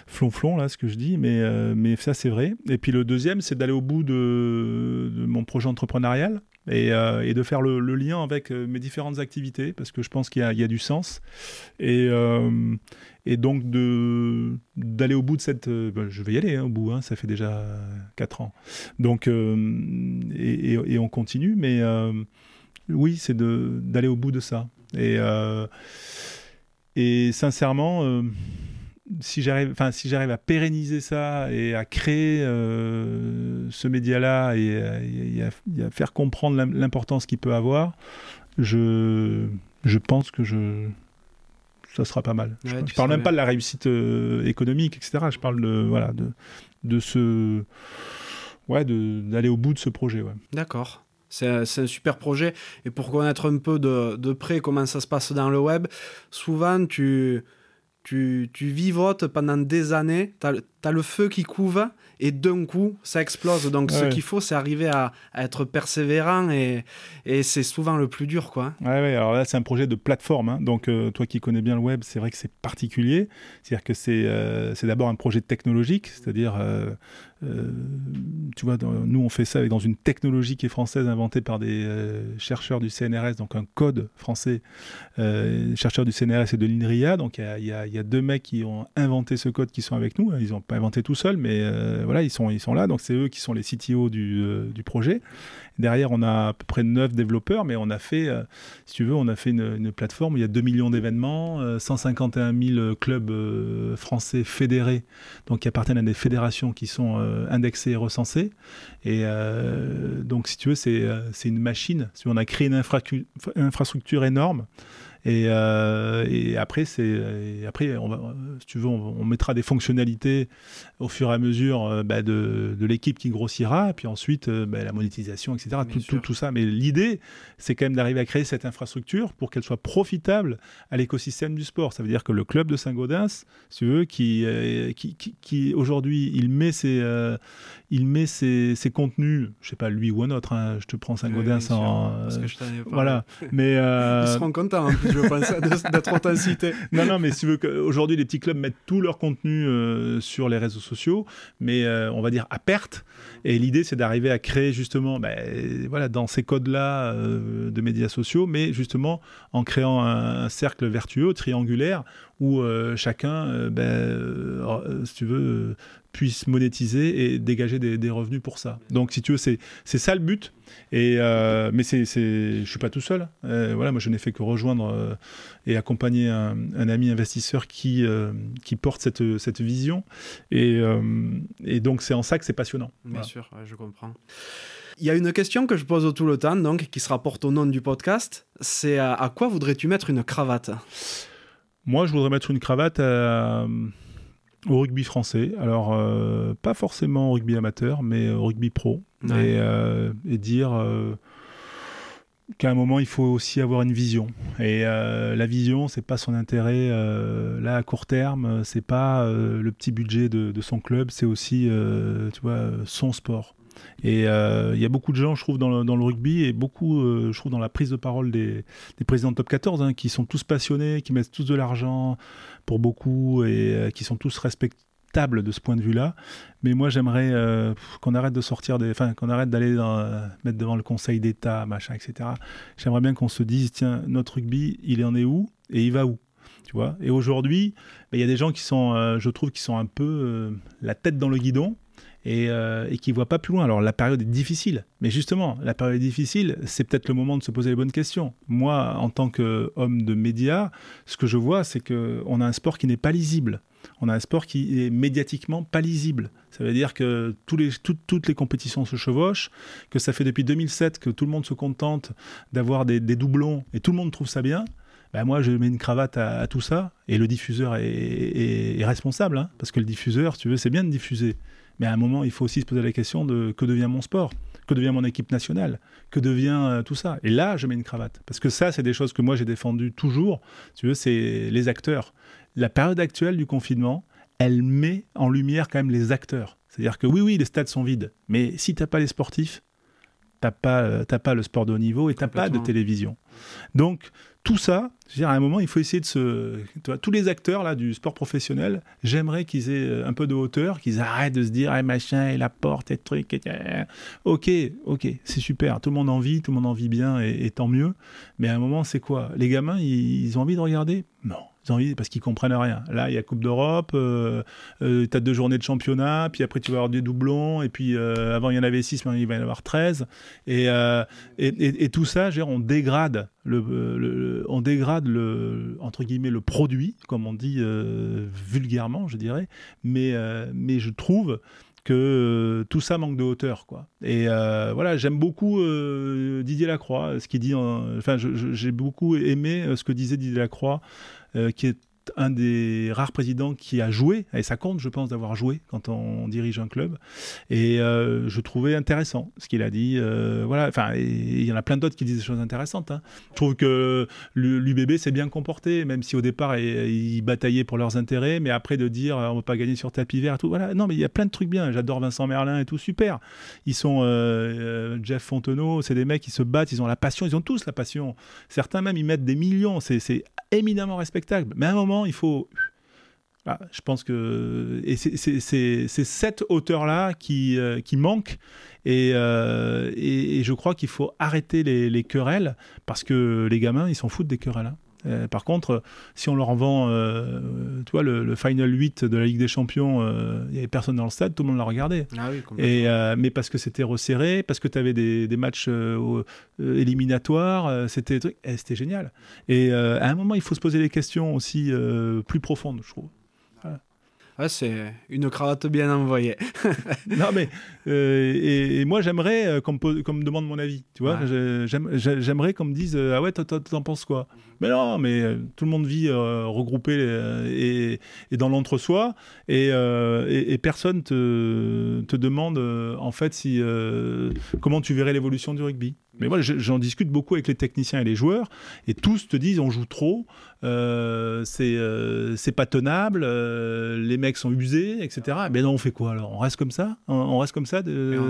flonflon là, ce que je dis, mais mais ça c'est vrai. Et puis le deuxième, c'est d'aller au bout de, mon projet entrepreneurial et, et de faire le, lien avec mes différentes activités parce que je pense qu'il y, a du sens. Et et donc d'aller au bout de cette euh, ben, je vais y aller hein, au bout hein, ça fait déjà 4 ans donc euh, et, et, on continue mais euh, oui c'est d'aller au bout de ça et et sincèrement si j'arrive enfin si j'arrive à pérenniser ça et à créer ce média là et, et, à, faire comprendre l'importance qu'il peut avoir je je pense que je ça sera pas mal. je, ne parle même pas de la réussite euh, économique, etc. Je parle de, voilà, de, de ce. Ouais, d'aller au bout de ce projet. Ouais. D'accord. C'est un super projet. Et pour connaître un peu de, de, près comment ça se passe dans le web, souvent tu, tu, tu vivotes pendant des années. Tu as le feu qui couve et d'un coup, ça explose. Donc, ce qu'il faut, c'est arriver à, à être persévérant et, et c'est souvent le plus dur, quoi. Ouais, ouais, alors là, c'est un projet de plateforme. hein. Donc, euh, toi qui connais bien le web, c'est vrai que c'est particulier. C'est-à-dire que c'est euh, d'abord un projet technologique, c'est-à-dire, euh, tu vois, nous, on fait ça avec, dans une technologie qui est française, inventée par des euh, chercheurs du CNRS, donc un code français, euh, chercheurs du CNRS et de l'INRIA. Donc, il y y y a deux mecs qui ont inventé ce code qui sont avec nous. Ils n'ont pas inventé tout seuls, mais euh, voilà, ils sont, ils sont là. Donc, c'est eux qui sont les CTO du, euh, du projet. Derrière, on a à peu près 9 développeurs, mais on a fait, euh, si tu veux, on a fait une, plateforme où il y a 2 millions d'événements, euh, 151 000 clubs euh, français fédérés, donc qui appartiennent à des fédérations qui sont euh, indexées et recensées. Et euh, donc, si tu veux, c'est euh, une machine. On a créé une infrastructure énorme. Et, euh, et après, c'est et après, on va, euh, si tu veux, on, on mettra des fonctionnalités au fur et à mesure euh, bah, de, de l'équipe qui grossira, et puis ensuite euh, bah, la monétisation, etc. Tout, sûr. tout, tout ça. Mais l'idée, c'est quand même d'arriver à créer cette infrastructure pour qu'elle soit profitable à l'écosystème du sport. Ça veut dire que le club de Saint-Gaudens, si tu veux, qui, euh, qui, qui, qui, aujourd'hui, il met ses, euh, il met ses, ses contenus, je sais pas lui ou un autre, hein, je te prends Saint-Gaudens Oui, parce que euh, je voilà, mais Ils euh, seront contents, en plus, je pense, d'être non, non, mais si tu veux qu'aujourd'hui, les petits clubs mettent tout leur contenu euh, sur les réseaux sociaux, mais euh, on va dire à perte. Et l'idée, c'est d'arriver à créer justement, ben, voilà, dans ces codes-là de médias sociaux, mais justement en créant un, un cercle vertueux, triangulaire, où chacun, ben, si tu veux, puisse monétiser et dégager des, des revenus pour ça. Donc, si tu veux, c'est c'est ça le but. Et euh, mais c'est, c'est, je suis pas tout seul. Euh, voilà, moi, je n'ai fait que rejoindre euh, et accompagner un, un ami investisseur qui qui porte cette cette vision. Et, et donc, c'est en ça que c'est passionnant. Bien Voilà. sûr, ouais, je comprends. Il y a une question que je pose tout le temps, donc, qui se rapporte au nom du podcast. C'est à, à quoi voudrais-tu mettre une cravate? Moi, je voudrais mettre une cravate à- au rugby français. Alors, euh, pas forcément au rugby amateur, mais au rugby pro. Ouais. Et, euh, et dire euh, qu'à un moment, il faut aussi avoir une vision. Et la vision, c'est pas son intérêt là à court terme, c'est pas le petit budget de, de son club, c'est aussi, tu vois, son sport. Et euh, il y a beaucoup de gens, je trouve, dans le, rugby et beaucoup, euh, je trouve, dans la prise de parole des, présidents de top 14, hein, qui sont tous passionnés, qui mettent tous de l'argent pour beaucoup et euh, qui sont tous respectables de ce point de vue-là. Mais moi, j'aimerais qu'on arrête de sortir enfin, qu'on arrête d'aller mettre devant le Conseil d'État, machin, etc. J'aimerais bien qu'on se dise, tiens, notre rugby, il en est où et il va où tu vois? Et aujourd'hui, ben, il y a des gens qui sont, je trouve, qui sont un peu la tête dans le guidon et, euh, et qui ne voient pas plus loin. Alors la période est difficile, mais justement, la période est difficile, c'est peut-être le moment de se poser les bonnes questions. Moi, en tant qu'homme de médias, ce que je vois, c'est qu'on a un sport qui n'est pas lisible. On a un sport qui est médiatiquement pas lisible. Ça veut dire que toutes les compétitions se chevauchent, que ça fait depuis 2007 que tout le monde se contente d'avoir des, doublons et tout le monde trouve ça bien. Ben moi, je mets une cravate à, tout ça et le diffuseur est, responsable. hein, parce que le diffuseur, tu veux, c'est bien de diffuser. Mais à un moment, il faut aussi se poser la question de que devient mon sport Que devient mon équipe nationale Que devient euh, tout ça Et là, je mets une cravate. Parce que ça, c'est des choses que moi, j'ai défendues toujours. Si Tu veux, c'est les acteurs. La période actuelle du confinement, elle met en lumière quand même les acteurs. C'est-à-dire que oui, oui, les stades sont vides. Mais si tu n'as pas les sportifs, t'as pas, euh, t'as pas le sport de haut niveau et t'as pas de télévision. Donc tout ça, dire, à un moment, il faut essayer de se, tu vois, tous les acteurs là du sport professionnel, j'aimerais qu'ils aient euh, un peu de hauteur, qu'ils arrêtent de se dire, ah, machin, et la porte, et truc, et... ok, ok, c'est super, tout le monde en vit, tout le monde en vit bien, et, tant mieux. Mais à un moment, c'est quoi? Les gamins, ils ont envie de regarder? Non. Parce qu'ils comprennent rien. Là, il y a Coupe d'Europe, euh, euh, tu as deux journées de championnat, puis après tu vas avoir des doublons, et puis euh, avant il y en avait six, maintenant il va y en avoir 13. Et, et, tout ça, on dégrade le, on dégrade le entre guillemets le produit, comme on dit vulgairement, je dirais. Mais mais je trouve que euh, tout ça manque de hauteur, quoi. Et euh, voilà, j'aime beaucoup euh, Didier Lacroix, ce qu'il dit. en- Enfin, j'ai beaucoup aimé ce que disait Didier Lacroix, qui est un des rares présidents qui a joué, et ça compte, je pense, d'avoir joué quand on dirige un club. Et euh, je trouvais intéressant ce qu'il a dit. Euh, voilà, enfin, il y en a plein d'autres qui disent des choses intéressantes. Hein. Je trouve que l'UBB s'est bien comporté, même si au départ ils bataillaient pour leurs intérêts, mais après de dire on ne va pas gagner sur tapis vert tout. Voilà, non, mais il y a plein de trucs bien. J'adore Vincent Merlin et tout, super. Ils sont euh, Jeff Fontenot, c'est des mecs qui se battent, ils ont la passion, ils ont tous la passion. Certains même ils mettent des millions, c'est éminemment respectable. Mais à un moment, il faut. Ah, je pense que c'est cette hauteur-là qui, euh, qui manque euh, et, et, je crois qu'il faut arrêter les, les, querelles parce que les gamins ils s'en foutent des querelles. Hein. Euh, par contre, si on leur vend, euh, tu vois, le, Final 8 de la Ligue des Champions, euh, il n'y avait personne dans le stade, tout le monde l'a regardé. Ah et, mais parce que c'était resserré, parce que tu avais des, des matchs éliminatoires, c'était eh, c'était génial. Et à un moment, il faut se poser des questions aussi plus profondes, je trouve c'est une cravate bien envoyée. non, mais euh, et, moi j'aimerais euh, qu'on me, demande mon avis. Tu vois, j'aimerais qu'on me dise euh, ah ouais, t'en penses quoi? Mais non, mais tout le monde vit regroupé et, et, dans l'entre-soi et, et, personne te, te demande en fait si comment tu verrais l'évolution du rugby. Mais moi, j'en discute beaucoup avec les techniciens et les joueurs, et tous te disent on joue trop, euh, euh, c'est pas tenable, euh, les mecs sont usés, etc. Mais non, on fait quoi alors? On reste comme ça? On, reste comme ça? De,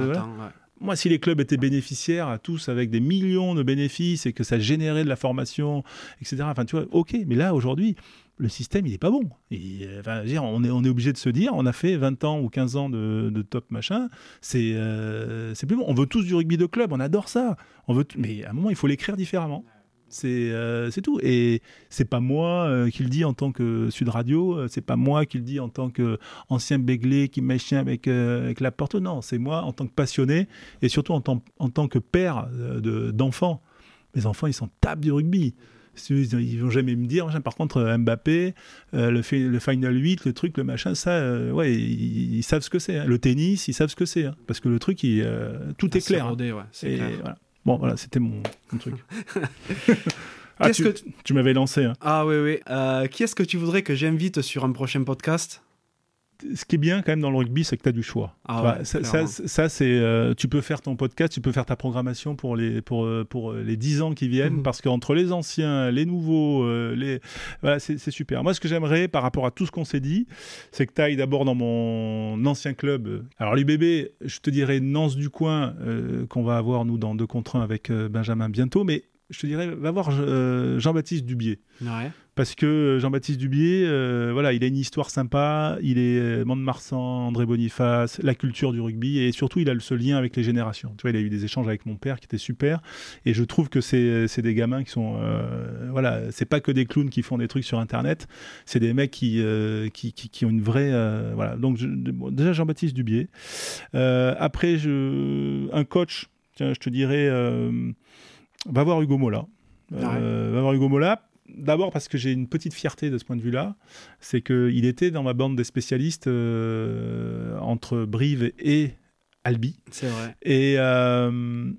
Moi, si les clubs étaient bénéficiaires à tous avec des millions de bénéfices et que ça générait de la formation, etc. Enfin, tu vois, ok. Mais là, aujourd'hui, le système, il n'est pas bon. Et, enfin, dire, on est, on est obligé de se dire, on a fait 20 ans ou 15 ans de, top machin, c'est c'est plus bon. On veut tous du rugby de club, on adore ça. On veut mais à un moment, il faut l'écrire différemment. Euh, c'est tout. Et c'est pas moi euh, qui le dis en tant que Sud Radio, euh, c'est pas moi qui le dis en tant qu'ancien béglé qui machin avec, avec la porte. Non, c'est moi en tant que passionné et surtout en, tant, en tant que père d'enfants. Mes enfants, ils sont tapent du rugby. Ils vont jamais me dire, par contre, Mbappé, le, le, Final 8, le truc, le machin, ça, ouais, ils, savent ce que c'est. Hein. Le tennis, ils savent ce que c'est. Hein. parce que le truc, il, tout est clair. Hein. c'est clair. Voilà. Bon, voilà, c'était mon, truc. ah, tu, que tu m'avais lancé. Hein. Ah oui, oui. Euh, qui est-ce que tu voudrais que j'invite sur un prochain podcast? Ce qui est bien quand même dans le rugby, c'est que tu as du choix. Ah ça, c'est, euh, tu peux faire ton podcast, tu peux faire ta programmation pour les, pour, euh, pour euh, les 10 ans qui viennent, mhm. parce qu'entre les anciens, les nouveaux, les, voilà, c'est, super. Moi, ce que j'aimerais par rapport à tout ce qu'on s'est dit, c'est que tu ailles d'abord dans mon ancien club. Alors, l'UBB, je te dirais Nance du coin, qu'on va avoir, nous, dans deux contre 1 avec Benjamin bientôt, mais je te dirais, va voir Jean-Baptiste Dubier. Ouais parce que Jean-Baptiste Dubier, euh, voilà, il a une histoire sympa, il est euh, Mont-de-Marsan, André Boniface, la culture du rugby, et surtout il a ce lien avec les générations. Tu vois, il a eu des échanges avec mon père qui étaient super, et je trouve que c'est des gamins qui sont, euh, voilà, c'est pas que des clowns qui font des trucs sur Internet, c'est des mecs qui, qui, qui, ont une vraie, voilà. Donc déjà Jean-Baptiste Dubier. après, je, un coach, tiens, je te dirais, va voir Hugo Mola. Ah va voir Hugo Mola D'abord parce que j'ai une petite fierté de ce point de vue-là, c'est qu'il était dans ma bande des spécialistes euh, entre Brive et Albi. C'est vrai. Et, euh,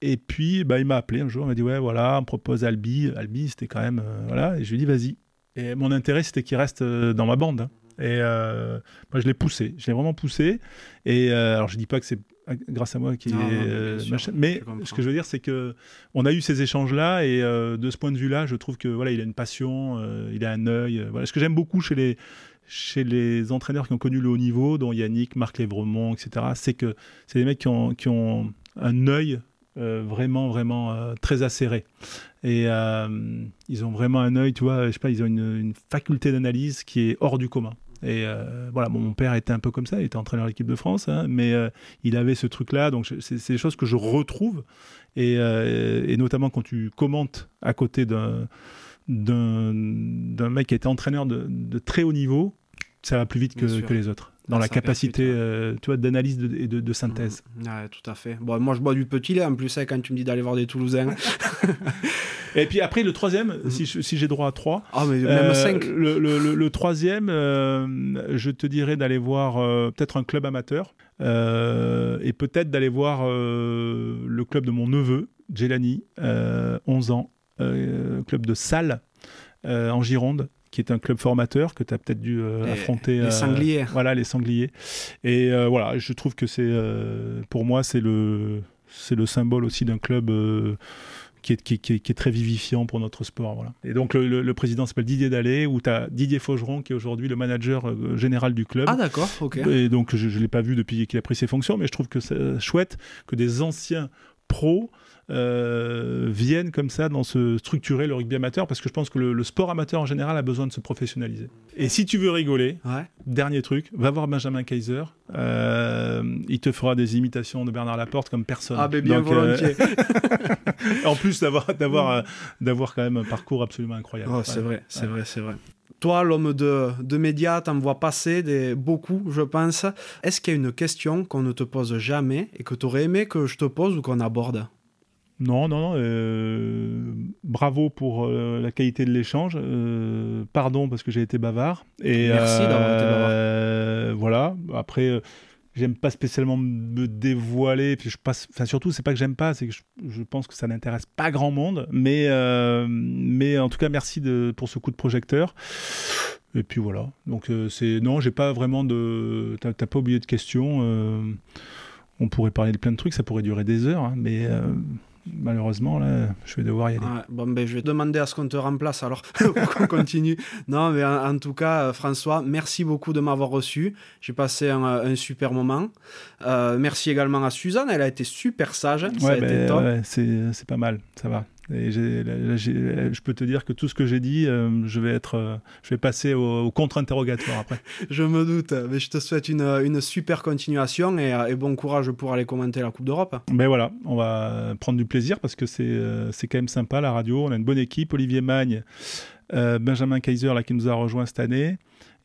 et puis, bah, il m'a appelé un jour, il m'a dit Ouais, voilà, on propose Albi. Albi, c'était quand même. Euh, voilà. Et je lui ai dit Vas-y. Et mon intérêt, c'était qu'il reste dans ma bande. Hein. Et moi, je l'ai poussé. Je l'ai vraiment poussé. Et alors, je dis pas que c'est grâce à moi qui est euh, mais ce que je veux dire c'est que on a eu ces échanges là et euh, de ce point de vue là je trouve que voilà il a une passion euh, il a un œil voilà. Ce que j'aime beaucoup chez les chez les entraîneurs qui ont connu le haut niveau dont Yannick Marc Lévremont etc c'est que c'est des mecs qui ont, qui ont un œil vraiment vraiment très acéré. Et ils ont vraiment un œil tu vois je sais pas ils ont une, une faculté d'analyse qui est hors du commun et euh, voilà, mon père était un peu comme ça, il était entraîneur de l'équipe de France, hein, mais euh, il avait ce truc-là. Donc c'est des choses que je retrouve, et, euh, et, notamment quand tu commentes à côté d'un d'un mec qui était entraîneur de, de, très haut niveau, ça va plus vite que, que les autres dans la capacité tu vois, d'analyse et de, de, synthèse. Mmh. Ouais, tout à fait. Bon, moi, je bois du petit lait en plus, hein, quand tu me dis d'aller voir des Toulousains. Et puis après, le troisième, mhm. si, si j'ai droit à trois. Ah, mais même euh, cinq. Le, le, le, troisième, euh, je te dirais d'aller voir euh, peut-être un club amateur et peut-être d'aller voir le club de mon neveu, Jelani, 11 ans, club de Salle en Gironde qui est un club formateur que tu as peut-être dû Les- affronter. les sangliers. Voilà, les sangliers. Et euh, voilà, je trouve que c'est, euh, pour moi, c'est le, c'est le symbole aussi d'un club. euh, qui est, qui, est- qui est- qui est très vivifiant pour notre sport. Voilà. Et donc le, le- le président s'appelle Didier Dallet, où tu as Didier Faugeron, qui est aujourd'hui le manager euh, général du club. Ah d'accord, ok. Et donc, je ne l'ai pas vu depuis qu'il a pris ses fonctions, mais je trouve que c'est chouette que des anciens pros euh, viennent comme ça dans se structurer le rugby amateur, parce que je pense que le, le sport amateur en général a besoin de se professionnaliser. Et si tu veux rigoler, Ouais. dernier truc, va voir Benjamin Kaiser. Euh, il te fera des imitations de Bernard Laporte comme personne. Ah ben bien Donc, euh, volontiers. en plus d'avoir d'avoir d'avoir quand même un parcours absolument incroyable. Oh, c'est Ouais. vrai, c'est Ouais. vrai, c'est vrai. Toi, l'homme de, de médias, t'en vois passer des, beaucoup, je pense. Est-ce qu'il y a une question qu'on ne te pose jamais et que tu aurais aimé que je te pose ou qu'on aborde? Non, non, non. euh, bravo pour euh, la qualité de l'échange. euh, pardon parce que j'ai été bavard. Et, Merci d'avoir été bavard. Voilà. Après, j'aime pas spécialement me dévoiler. Puis je passe. Enfin, surtout, c'est pas que j'aime pas, c'est que je, je pense que ça n'intéresse pas grand monde. Mais, euh, mais en tout cas, merci de, pour ce coup de projecteur. Et puis voilà. Donc euh, c'est non, j'ai pas vraiment de. T'as pas oublié de questions. euh, On pourrait parler de plein de trucs, ça pourrait durer des heures, hein, mais malheureusement là, je vais devoir y aller. Ouais, Bon, ben, je vais demander à ce qu'on te remplace alors pour qu'on continue. Non, mais en, en tout cas, euh, François, merci beaucoup de m'avoir reçu. J'ai passé un, euh, un super moment. Euh, merci également à Suzanne, elle a été super sage. Ouais, ben, ouais, c'est pas mal, ça va. Et là, je peux te dire que tout ce que j'ai dit, euh, je vais être, euh, je vais passer au, au contre-interrogatoire après. Je me doute, mais je te souhaite une, une super continuation et, euh, et bon courage pour aller commenter la Coupe d'Europe. Mais voilà, on va prendre du plaisir parce que c'est euh, quand même sympa la radio. On a une bonne équipe. Olivier Magne, Benjamin Kaiser là qui nous a rejoint cette année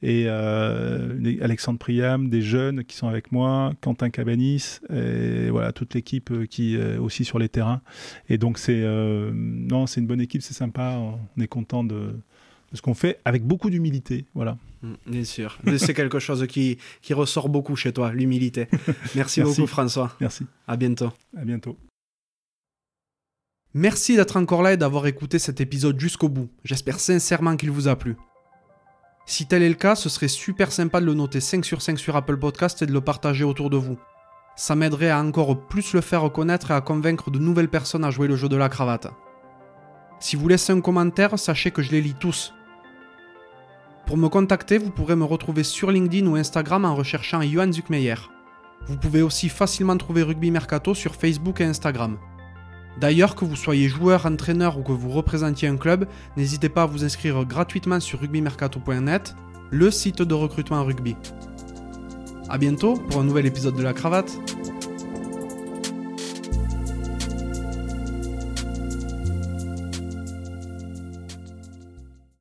et euh, Alexandre Priam, des jeunes qui sont avec moi, Quentin Cabanis et voilà toute l'équipe euh, qui est aussi sur les terrains. Et donc c'est euh, non, c'est une bonne équipe, c'est sympa. On est content de, de ce qu'on fait avec beaucoup d'humilité. Voilà. Mm, Bien sûr. C'est quelque chose qui, qui ressort beaucoup chez toi, l'humilité. Merci, Merci. beaucoup François. Merci. À bientôt. À bientôt. Merci d'être encore là et d'avoir écouté cet épisode jusqu'au bout. J'espère sincèrement qu'il vous a plu. Si tel est le cas, ce serait super sympa de le noter 5 sur 5 sur Apple Podcast et de le partager autour de vous. Ça m'aiderait à encore plus le faire connaître et à convaincre de nouvelles personnes à jouer le jeu de la cravate. Si vous laissez un commentaire, sachez que je les lis tous. Pour me contacter, vous pourrez me retrouver sur LinkedIn ou Instagram en recherchant Johan Zuckmeyer. Vous pouvez aussi facilement trouver Rugby Mercato sur Facebook et Instagram. D'ailleurs, que vous soyez joueur, entraîneur ou que vous représentiez un club, n'hésitez pas à vous inscrire gratuitement sur rugbymercato.net, le site de recrutement rugby. A bientôt pour un nouvel épisode de la cravate.